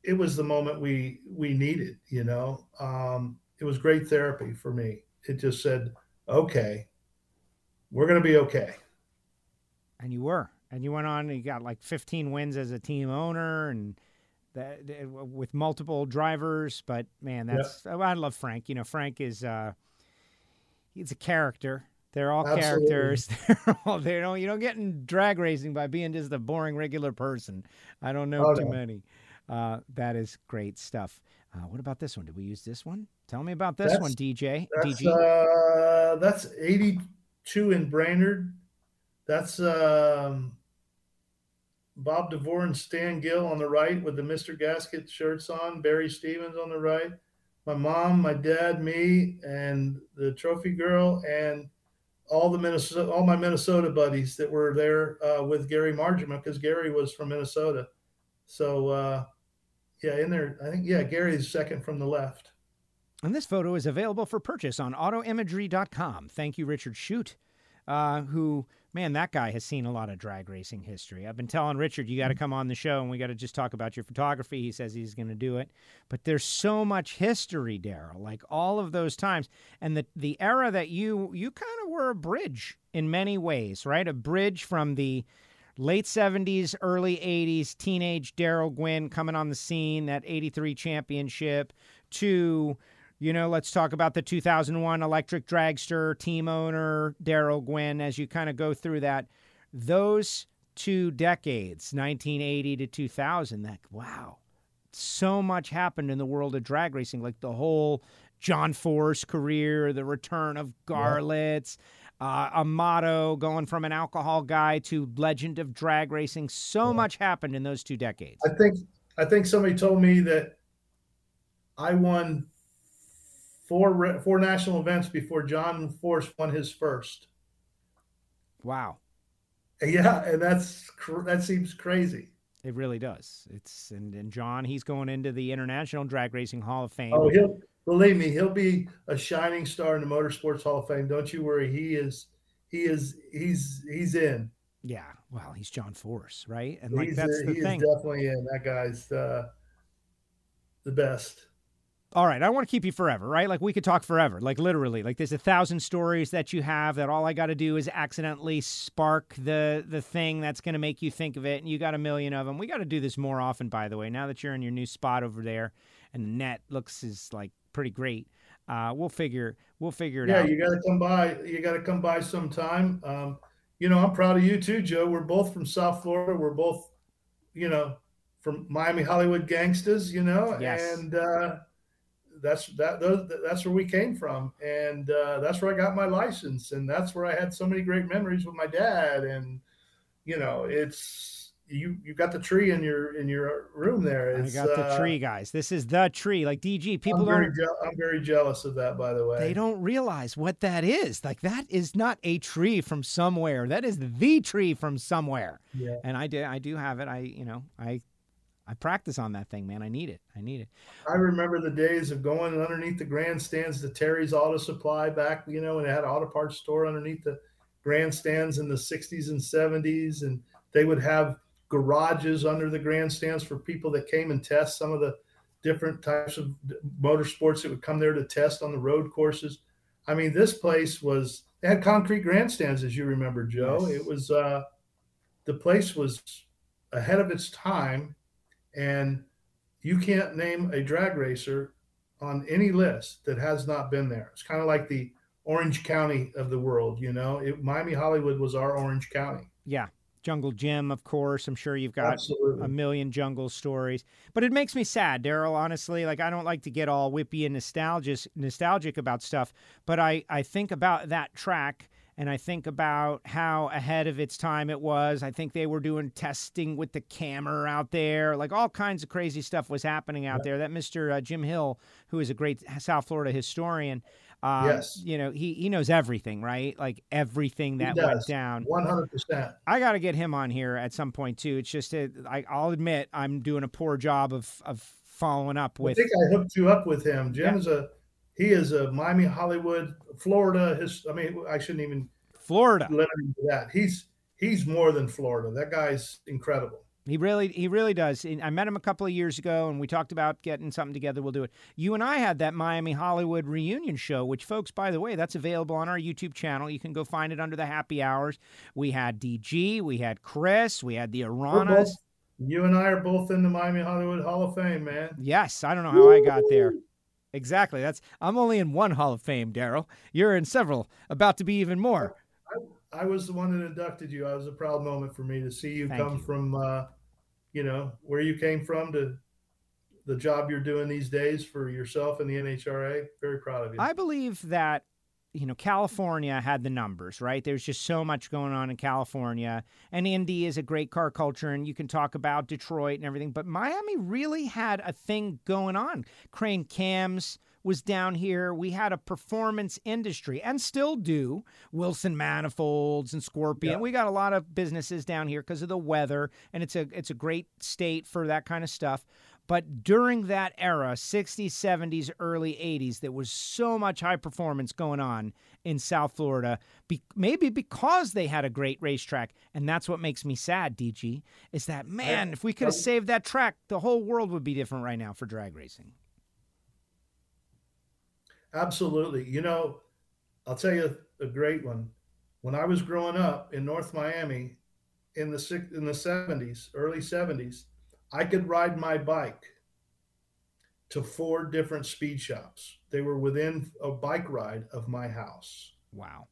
it was the moment we we needed. You know, um, it was great therapy for me. It just said, okay, we're to be okay. And you were, and you went on. You got like 15 wins as a team owner and that with multiple drivers. But man, that's yeah. I love Frank. You know, Frank is uh, he's a character. They're all Absolutely. characters. [laughs] They're all they don't you don't get in drag racing by being just a boring regular person. I don't know oh, too many. Uh, that is great stuff. Uh, what about this one? Did we use this one? Tell me about this that's, one, DJ. That's, DG. Uh, that's 82 in Brainerd. That's um, Bob DeVore and Stan Gill on the right with the Mr. Gasket shirts on, Barry Stevens on the right, my mom, my dad, me, and the trophy girl, and all the Minnesota, all my Minnesota buddies that were there uh, with Gary Margema because Gary was from Minnesota. So, uh, yeah, in there, I think, yeah, Gary's second from the left. And this photo is available for purchase on autoimagery.com. Thank you, Richard Shute, uh, who man, that guy has seen a lot of drag racing history. I've been telling Richard, you got to mm-hmm. come on the show and we got to just talk about your photography. He says he's going to do it. But there's so much history, Darrell, like all of those times. And the, the era that you, you kind of were a bridge in many ways, right? A bridge from the late 70s, early 80s, teenage Darrell Gwynn coming on the scene, that 83 championship, to you know, let's talk about the 2001 electric dragster team owner, Darrell Gwynn, as you kind of go through that. Those two decades, 1980 to 2000, that, wow, so much happened in the world of drag racing, like the whole John Force career, the return of Garlits, uh, Amato going from an alcohol guy to legend of drag racing. So much happened in those two decades. I think I think somebody told me that I won four four national events before John Force won his first. Wow. Yeah, and that's that seems crazy. It really does. It's and, and John, he's going into the International Drag Racing Hall of Fame. Oh, he'll believe me, he'll be a shining star in the Motorsports Hall of Fame. Don't you worry. He is. He is. He's. He's in. Yeah. Well, he's John Force, right? And like he's that's a, the he thing. Definitely in. That guy's uh, the best all right, I want to keep you forever, right? Like we could talk forever, like literally. Like there's a thousand stories that you have that all I got to do is accidentally spark the the thing that's going to make you think of it, and you got a million of them. We got to do this more often, by the way. Now that you're in your new spot over there, and the net looks is like pretty great. Uh, we'll figure we'll figure it yeah, out. Yeah, you got to come by. You got to come by sometime. Um, you know, I'm proud of you too, Joe. We're both from South Florida. We're both, you know, from Miami Hollywood gangsters. You know, yes. and. Uh, that's that that's where we came from. And uh, that's where i got my license. And that's where i had so many great memories with my dad. And you know it's you you got the tree in your in your room there. It's, i got the uh, tree guys. This is the tree. Like dg people I'm very je- i'm very jealous of that by the way. They don't realize what that is. Like that is not a tree from somewhere. That is the tree from somewhere. Yeah. And i do i do have it. I you know i I practice on that thing, man. I need it. I need it. I remember the days of going underneath the grandstands to Terry's Auto Supply back, you know, and it had an auto parts store underneath the grandstands in the 60s and 70s. And they would have garages under the grandstands for people that came and test some of the different types of motorsports that would come there to test on the road courses. I mean, this place was, it had concrete grandstands, as you remember, Joe. Yes. It was, uh, the place was ahead of its time and you can't name a drag racer on any list that has not been there. It's kind of like the Orange County of the world, you know. It, Miami Hollywood was our Orange County. Yeah. Jungle Jim, of course. I'm sure you've got Absolutely. a million jungle stories. But it makes me sad, Darrell, honestly. Like I don't like to get all whippy and nostalgic nostalgic about stuff, but I, I think about that track and I think about how ahead of its time it was. I think they were doing testing with the camera out there, like all kinds of crazy stuff was happening out there. That Mr. Uh, Jim Hill, who is a great South Florida historian, um, yes, you know he he knows everything, right? Like everything that went down. One hundred percent. I got to get him on here at some point too. It's just a, I, I'll admit I'm doing a poor job of of following up with. I think I hooked you up with him. Jim's yeah. a he is a Miami, Hollywood, Florida. His, I mean, I shouldn't even Florida. Let him do that. He's he's more than Florida. That guy's incredible. He really, he really does. I met him a couple of years ago, and we talked about getting something together. We'll do it. You and I had that Miami Hollywood reunion show, which, folks, by the way, that's available on our YouTube channel. You can go find it under the happy hours. We had DG, we had Chris, we had the Aranas. You and I are both in the Miami Hollywood Hall of Fame, man. Yes, I don't know how I got there. Exactly. That's I'm only in one Hall of Fame, Darrell. You're in several, about to be even more. I, I, was the one that inducted you. I was a proud moment for me to see you Thank come you. from, uh, you know, where you came from to the job you're doing these days for yourself and the NHRA. Very proud of you. I believe that you know, California had the numbers, right? There's just so much going on in California. And Indy is a great car culture, and you can talk about Detroit and everything. But Miami really had a thing going on. Crane Cams was down here. We had a performance industry and still do. Wilson Manifolds and Scorpion. Yeah. We got a lot of businesses down here because of the weather, and it's a it's a great state for that kind of stuff. But during that era, 60s, 70s, early 80s, there was so much high performance going on in South Florida, be- maybe because they had a great racetrack. And that's what makes me sad, DG, is that, man, if we could have saved that track, the whole world would be different right now for drag racing. Absolutely. You know, I'll tell you a great one. When I was growing up in North Miami in the in the 70s, early 70s, I could ride my bike to four different speed shops. They were within a bike ride of my house. Wow.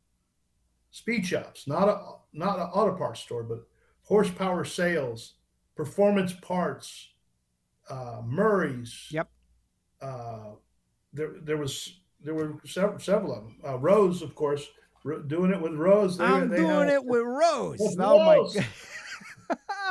Speed shops, not a not an auto parts store, but horsepower sales, performance parts, uh, Murray's. Yep. Uh, there, there was there were several, several of them. Uh, Rose, of course, doing it with Rose. They, I'm they doing it with Rose. With [laughs] oh Rose. my god.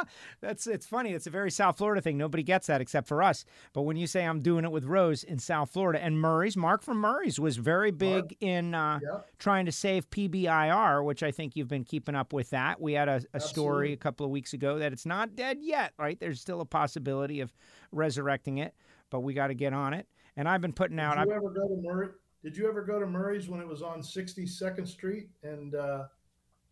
[laughs] That's it's funny. It's a very South Florida thing. Nobody gets that except for us. But when you say I'm doing it with Rose in South Florida and Murray's, Mark from Murray's was very big Mark. in uh, yep. trying to save PBIR, which I think you've been keeping up with that. We had a, a story a couple of weeks ago that it's not dead yet. Right? There's still a possibility of resurrecting it, but we got to get on it. And I've been putting out. Did you ever go to Murray? Did you ever go to Murray's when it was on 62nd Street and? Uh,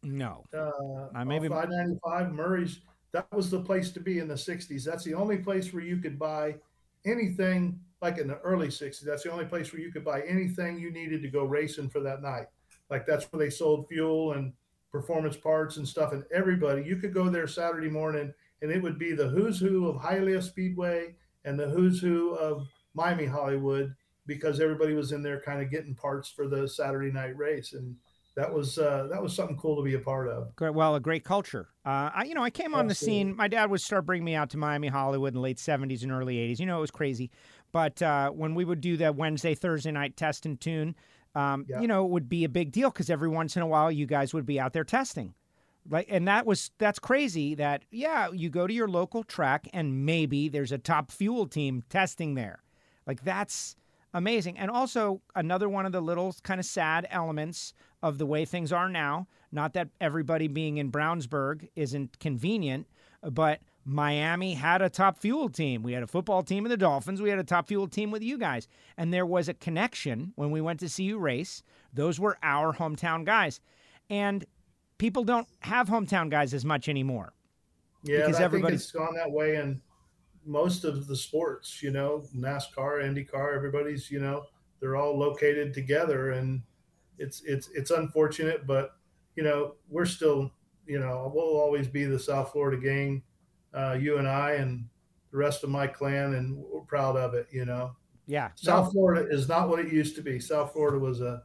no. Uh, I maybe 595 Murray's. That was the place to be in the 60s. That's the only place where you could buy anything like in the early 60s. That's the only place where you could buy anything you needed to go racing for that night. Like that's where they sold fuel and performance parts and stuff. And everybody, you could go there Saturday morning and it would be the who's who of Hialeah Speedway and the who's who of Miami Hollywood because everybody was in there kind of getting parts for the Saturday night race. And that was uh, that was something cool to be a part of. Great, well, a great culture. Uh, I, you know, I came on Absolutely. the scene. My dad would start bringing me out to Miami, Hollywood in the late '70s and early '80s. You know, it was crazy. But uh, when we would do that Wednesday, Thursday night test and tune, um, yeah. you know, it would be a big deal because every once in a while, you guys would be out there testing. Right, and that was that's crazy. That yeah, you go to your local track and maybe there's a top fuel team testing there. Like that's amazing. And also another one of the little kind of sad elements of the way things are now. Not that everybody being in Brownsburg isn't convenient, but Miami had a top fuel team. We had a football team in the Dolphins. We had a top fuel team with you guys. And there was a connection when we went to see you race. Those were our hometown guys. And people don't have hometown guys as much anymore. Yeah, because I think it's gone that way in most of the sports, you know, NASCAR, IndyCar, everybody's, you know, they're all located together and it's it's it's unfortunate, but you know we're still you know we'll always be the South Florida gang, uh, you and I and the rest of my clan, and we're proud of it. You know. Yeah. South no. Florida is not what it used to be. South Florida was a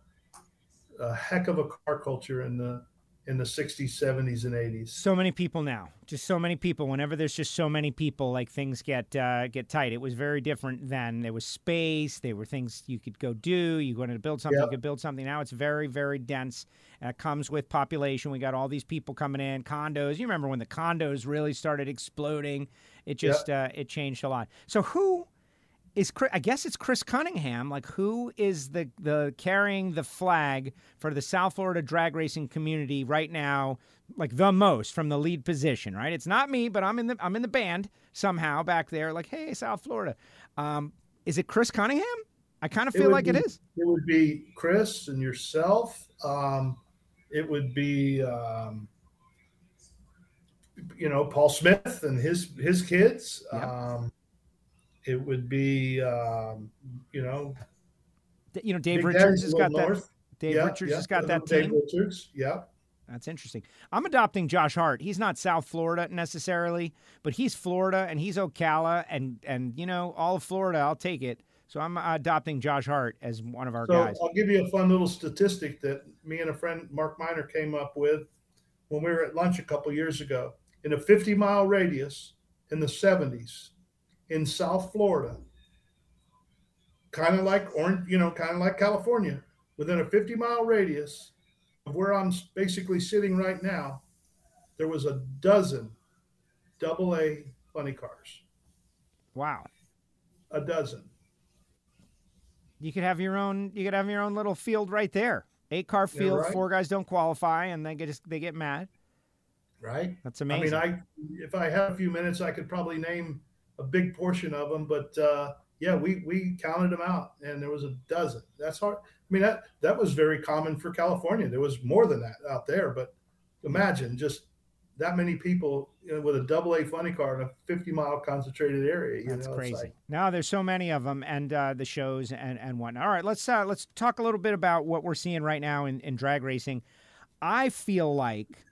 a heck of a car culture in the in the 60s, 70s, and 80s. So many people now, just so many people. Whenever there's just so many people, like things get uh, get tight. It was very different then. There was space. There were things you could go do. You wanted to build something, you could build something. Now it's very, very dense. And it comes with population. We got all these people coming in, condos. You remember when the condos really started exploding? It just uh, it changed a lot. So who is I guess it's Chris Cunningham. Like, who is the the carrying the flag for the South Florida drag racing community right now? Like the most from the lead position, right? It's not me, but I'm in the I'm in the band somehow back there. Like, hey, South Florida. Um, is it Chris Cunningham? I kind of feel like be, it is. It would be Chris and yourself. Um, it would be, um, you know, Paul Smith and his his kids. Yep. Um, it would be, um, you know, you know, Dave Richards has got north. that. Dave yeah, Richards yeah. has got that Dave team. Richards, yeah. That's interesting. I'm adopting Josh Hart. He's not South Florida necessarily, but he's Florida and he's Ocala and and you know all of Florida. I'll take it. So I'm adopting Josh Hart as one of our so guys. I'll give you a fun little statistic that me and a friend Mark Miner came up with when we were at lunch a couple years ago. In a 50 mile radius in the 70s, in South Florida, kind of like Orange, you know, kind of like California, within a 50 mile radius of where I'm basically sitting right now, there was a dozen double A funny cars. Wow. A dozen. You could have your own you could have your own little field right there. Eight car field, right. four guys don't qualify and they get they get mad. Right? That's amazing. I mean, I if I had a few minutes I could probably name a big portion of them, but uh, yeah, we we counted them out, and there was a dozen. That's hard. I mean, that that was very common for California. There was more than that out there, but imagine just that many people you know, with a double A funny car in a 50 mile concentrated area. That's know, crazy. Like, now there's so many of them and uh, the shows and, and whatnot. All right, let's uh, let's talk a little bit about what we're seeing right now in, in drag racing. I feel like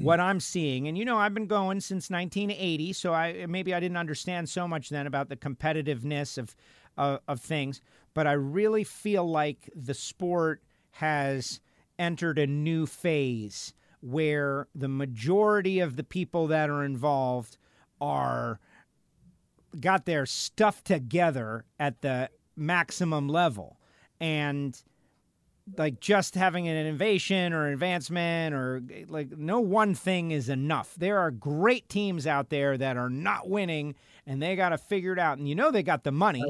what I'm seeing, and you know, I've been going since 1980, so I maybe I didn't understand so much then about the competitiveness of uh, of things, but I really feel like the sport has entered a new phase where the majority of the people that are involved are got their stuff together at the maximum level. And like just having an innovation or advancement or like no one thing is enough. There are great teams out there that are not winning and they got to figure it out. And you know they got the money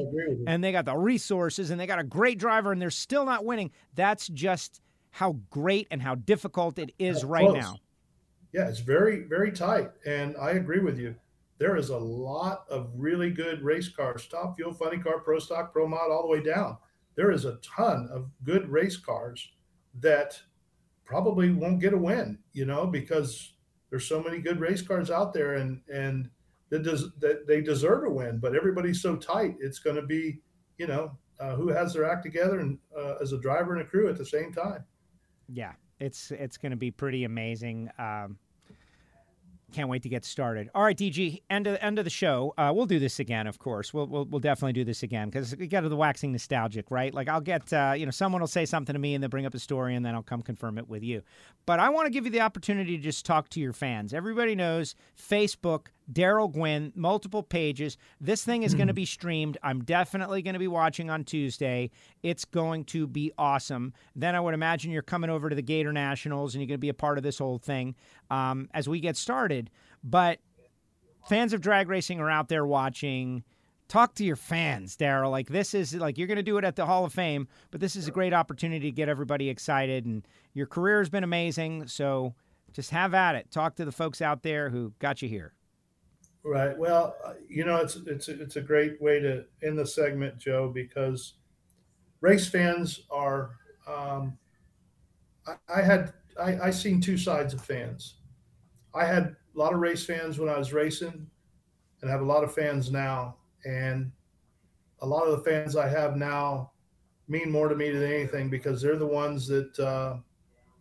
and they got the resources and they got a great driver and they're still not winning. That's just how great and how difficult it is That's right close. now. Yeah, it's very very tight and I agree with you. There is a lot of really good race cars, top fuel, funny car, pro stock, pro mod all the way down there is a ton of good race cars that probably won't get a win, you know, because there's so many good race cars out there and and that does that they deserve a win, but everybody's so tight. It's going to be, you know, uh, who has their act together and uh, as a driver and a crew at the same time. Yeah, it's it's going to be pretty amazing. Um, can't wait to get started. All right, DG, end of end of the show. Uh, we'll do this again, of course. We'll we'll, we'll definitely do this again because we got to the waxing nostalgic, right? Like I'll get uh, you know someone will say something to me and then bring up a story and then I'll come confirm it with you. But I want to give you the opportunity to just talk to your fans. Everybody knows Facebook Darrell Gwynn, multiple pages. This thing is going to be streamed. I'm definitely going to be watching on Tuesday. It's going to be awesome. Then I would imagine you're coming over to the Gator Nationals and you're going to be a part of this whole thing um, as we get started. But fans of drag racing are out there watching. Talk to your fans, Darrell. Like this is like you're going to do it at the Hall of Fame, but this is a great opportunity to get everybody excited. And your career has been amazing, so just have at it. Talk to the folks out there who got you here. Right. Well, uh, you know, it's it's it's a great way to end the segment, Joe, because race fans are. Um, I, I had I, I seen two sides of fans. I had a lot of race fans when I was racing, and I have a lot of fans now. And a lot of the fans I have now mean more to me than anything because they're the ones that, uh,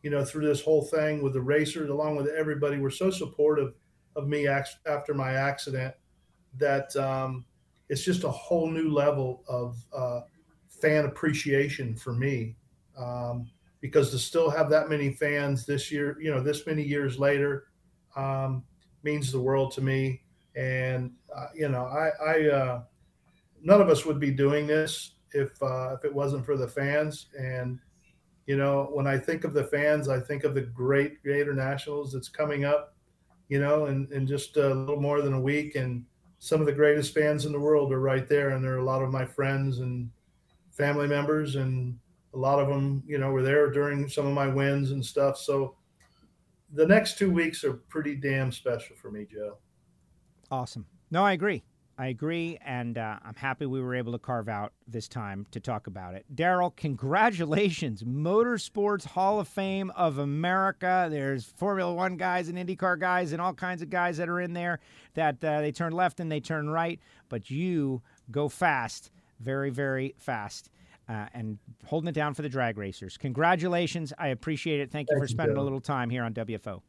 you know, through this whole thing with the racers, along with everybody, were so supportive of me after my accident that um, it's just a whole new level of uh, fan appreciation for me. Um, because to still have that many fans this year, you know, this many years later, um, means the world to me. And uh, you know, I, I uh, none of us would be doing this if uh, if it wasn't for the fans. And you know, when I think of the fans, I think of the great Gator Nationals that's coming up you know, in, in just a little more than a week. And some of the greatest fans in the world are right there. And there are a lot of my friends and family members, and a lot of them, you know, were there during some of my wins and stuff. So the next two weeks are pretty damn special for me, Joe. Awesome. No, I agree. I agree, and uh, I'm happy we were able to carve out this time to talk about it. Darrell, congratulations. Motorsports Hall of Fame of America. There's Formula One guys and IndyCar guys and all kinds of guys that are in there that uh, they turn left and they turn right, but you go fast, very, very fast. Uh, and holding it down for the drag racers. Congratulations. I appreciate it. Thank you Thank for spending you, a little time here on WFO.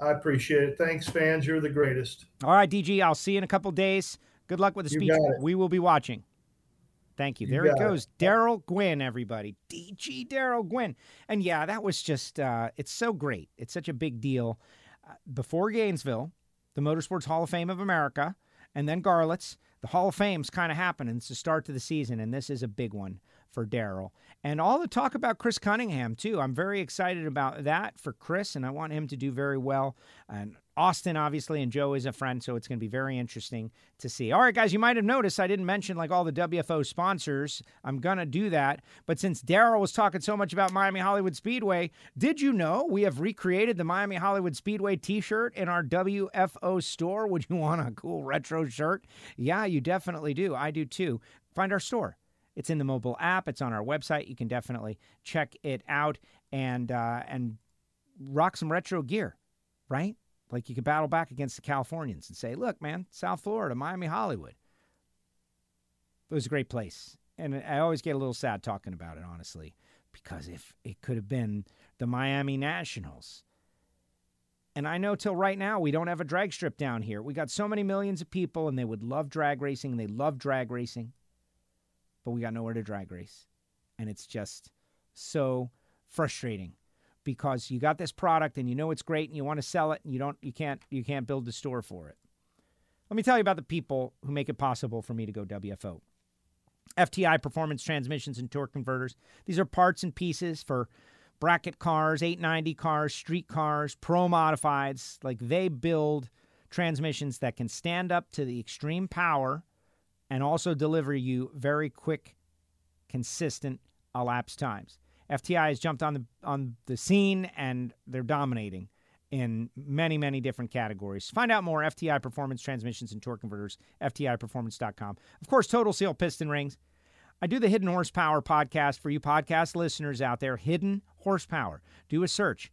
I appreciate it. Thanks, fans. You're the greatest. All right, DG. I'll see you in a couple days. Good luck with the speech. We will be watching. Thank you. you there he goes. Darrell Gwynn, everybody. DG Darrell Gwynn. And yeah, that was just, uh, it's so great. It's such a big deal. Uh, before Gainesville, the Motorsports Hall of Fame of America, and then Garlits, the Hall of Fame's kind of happening. It's the start to the season, and this is a big one for Darrell. And all the talk about Chris Cunningham, too. I'm very excited about that for Chris, and I want him to do very well. And Austin, obviously, and Joe is a friend, so it's going to be very interesting to see. All right, guys, you might have noticed I didn't mention like all the WFO sponsors. I'm going to do that. But since Darrell was talking so much about Miami Hollywood Speedway, did you know we have recreated the Miami Hollywood Speedway t shirt in our WFO store? Would you want a cool retro shirt? Yeah, you definitely do. I do too. Find our store it's in the mobile app. It's on our website. You can definitely check it out and uh, and rock some retro gear, right? Like you could battle back against the Californians and say, "Look, man, South Florida, Miami, Hollywood. It was a great place." And I always get a little sad talking about it, honestly, because if it could have been the Miami Nationals. And I know till right now we don't have a drag strip down here. We got so many millions of people and they would love drag racing. They love drag racing but we got nowhere to drag race. And it's just so frustrating because you got this product and you know it's great and you want to sell it and you don't you can't you can't build the store for it. Let me tell you about the people who make it possible for me to go WFO. FTI Performance Transmissions and Torque Converters. These are parts and pieces for bracket cars, 890 cars, street cars, pro modifieds. Like they build transmissions that can stand up to the extreme power and also deliver you very quick, consistent elapsed times. FTI has jumped on the on the scene and they're dominating in many, many different categories. Find out more FTI Performance Transmissions and Torque Converters, FTIperformance.com. Of course, Total Seal Piston Rings. I do the Hidden Horsepower podcast for you podcast listeners out there. Hidden Horsepower. Do a search.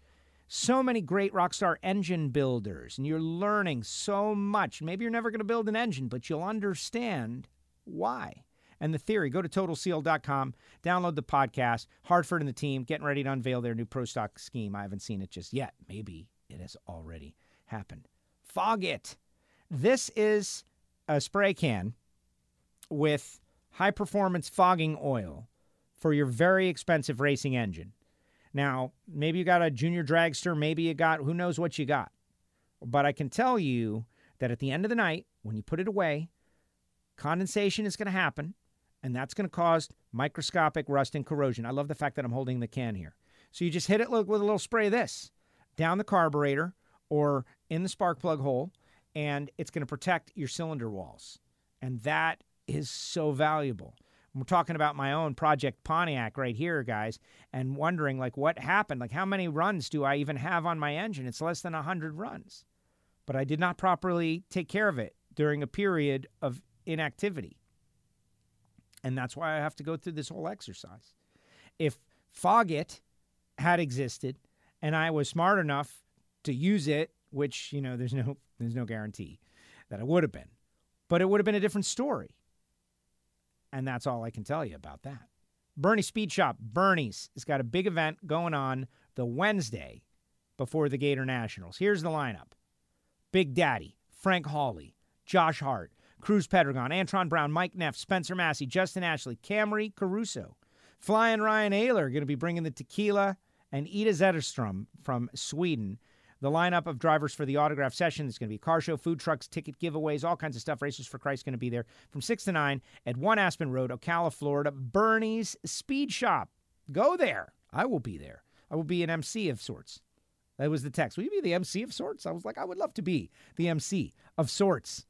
So many great Rockstar engine builders, and you're learning so much. Maybe you're never going to build an engine, but you'll understand why. And the theory, go to totalseal.com, download the podcast. Hartford and the team getting ready to unveil their new Pro Stock scheme. I haven't seen it just yet. Maybe it has already happened. Foggit. This is a spray can with high performance fogging oil for your very expensive racing engine. Now, maybe you got a junior dragster, maybe you got who knows what you got. But I can tell you that at the end of the night, when you put it away, condensation is going to happen, and that's going to cause microscopic rust and corrosion. I love the fact that I'm holding the can here. So you just hit it with a little spray of this down the carburetor or in the spark plug hole, and it's going to protect your cylinder walls. And that is so valuable. We're talking about my own Project Pontiac right here, guys, and wondering like what happened. Like how many runs do I even have on my engine? It's less than 100 runs. But I did not properly take care of it during a period of inactivity. And that's why I have to go through this whole exercise. If Foggit had existed and I was smart enough to use it, which, you know, there's no [laughs] there's no guarantee that I would have been. But it would have been a different story. And that's all I can tell you about that. Bernie Speed Shop, Bernie's, has got a big event going on the Wednesday before the Gator Nationals. Here's the lineup Big Daddy, Frank Hawley, Josh Hart, Cruz Pedregon, Antron Brown, Mike Neff, Spencer Massey, Justin Ashley, Camrie Caruso. Flying Ryan Ayler going to be bringing the tequila, and Ida Zetterstrom from Sweden the lineup of drivers for the autograph session is going to be car show, food trucks, ticket giveaways, all kinds of stuff. Racers for Christ going to be there from 6 to 9 at 1 Aspen Road, Ocala, Florida. Bernie's Speed Shop. Go there. I will be there. I will be an MC of sorts. That was the text. Will you be the MC of sorts? I was like, I would love to be the MC of sorts.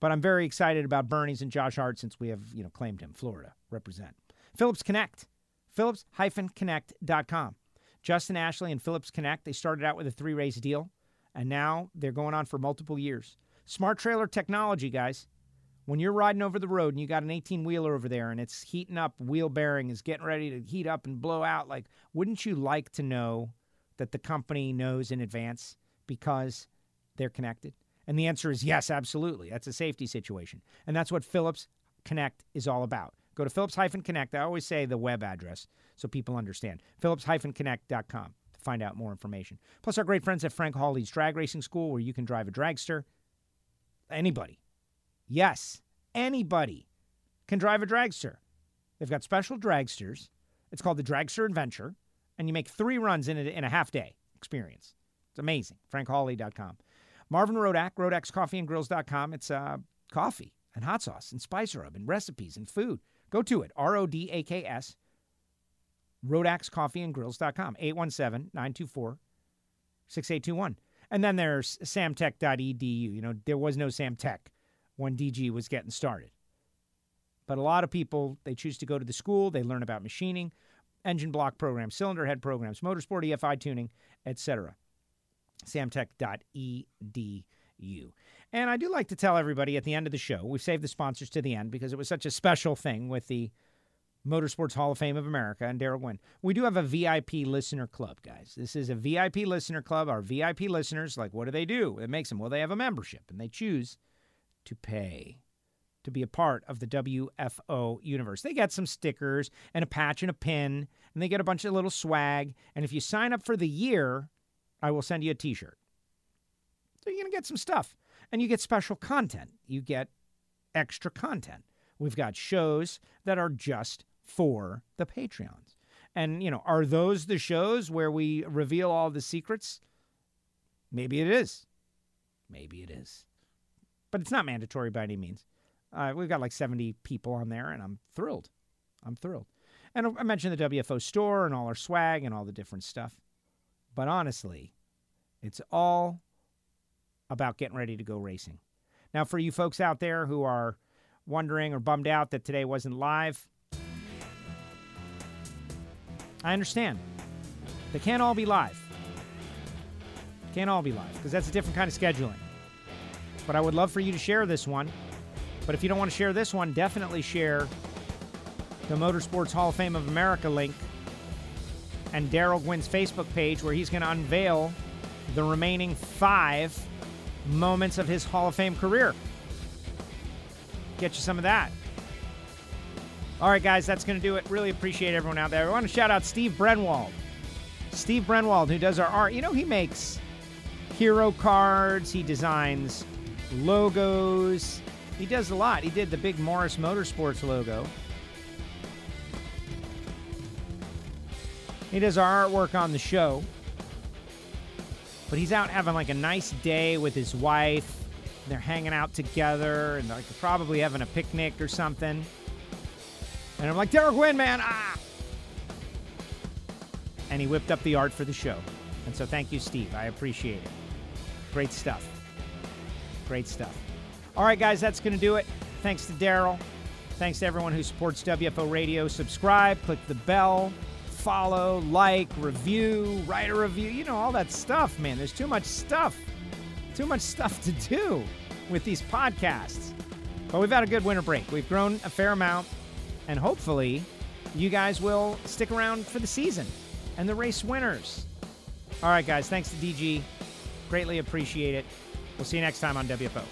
But I'm very excited about Bernie's and Josh Hart since we have, you know, claimed him. Florida represent. Phillips Connect. Phillips-Connect.com. Justin Ashley and Phillips Connect, they started out with a three race deal, and now they're going on for multiple years. Smart trailer technology, guys. When you're riding over the road and you got an 18 wheeler over there and it's heating up, wheel bearing is getting ready to heat up and blow out, like, wouldn't you like to know that the company knows in advance because they're connected? And the answer is yes, absolutely. That's a safety situation. And that's what Phillips Connect is all about. Go to Phillips-Connect. I always say the web address so people understand. Phillips-Connect.com to find out more information. Plus, our great friends at Frank Hawley's Drag Racing School, where you can drive a dragster. Anybody. Yes, anybody can drive a dragster. They've got special dragsters. It's called the Dragster Adventure, and you make three runs in a, in a half day experience. It's amazing. FrankHawley.com. Marvin Rodak, Rodak'sCoffeeandGrills.com. It's uh, coffee and hot sauce and spice rub and recipes and food. Go to it. R O D A K S. Rodak'sCoffeeandGrills.com. 817 924 6821. And then there's samtech.edu. You know, there was no Samtech when DG was getting started. But a lot of people, they choose to go to the school, they learn about machining, engine block programs, cylinder head programs, motorsport EFI tuning, etc. Samtech.edu. And I do like to tell everybody at the end of the show, we've saved the sponsors to the end because it was such a special thing with the Motorsports Hall of Fame of America and Darrell Gwynn. We do have a VIP listener club, guys. This is a VIP listener club. Our VIP listeners, like, what do they do? It makes them, well, they have a membership and they choose to pay to be a part of the WFO universe. They get some stickers and a patch and a pin, and they get a bunch of little swag. And if you sign up for the year, I will send you a t shirt. So you're going to get some stuff. And you get special content. You get extra content. We've got shows that are just for the Patreons. And, you know, are those the shows where we reveal all the secrets? Maybe it is. Maybe it is. but it's not mandatory by any means. Uh, we've got like 70 people on there, and I'm thrilled. I'm thrilled. And I mentioned the WFO store and all our swag and all the different stuff. But honestly, it's all about getting ready to go racing. Now, for you folks out there who are wondering or bummed out that today wasn't live, I understand. They can't all be live. Can't all be live because that's a different kind of scheduling. But I would love for you to share this one. But if you don't want to share this one, definitely share the Motorsports Hall of Fame of America link and Darrell Gwynn's Facebook page where he's going to unveil the remaining five moments of his Hall of Fame career. Get you some of that. All right, guys, that's going to do it. Really appreciate everyone out there. I want to shout out Steve Brenwald. Steve Brenwald, who does our art. You know, he makes hero cards, he designs logos, he does a lot. He did the big Morris Motorsports logo. He does our artwork on the show. But he's out having like a nice day with his wife. They're hanging out together and like probably having a picnic or something. And I'm like, Derek Gwynn, man, ah! And he whipped up the art for the show. And so thank you, Steve. I appreciate it. Great stuff. Great stuff. All right, guys, that's going to do it. Thanks to Darrell. Thanks to everyone who supports WFO Radio. Subscribe, click the bell, follow, like, review, write a review. You know, all that stuff, man. There's too much stuff. Too much stuff to do with these podcasts. But we've had a good winter break. We've grown a fair amount, and hopefully, you guys will stick around for the season and the race winners. All right, guys, thanks to DG. Greatly appreciate it. We'll see you next time on WFO.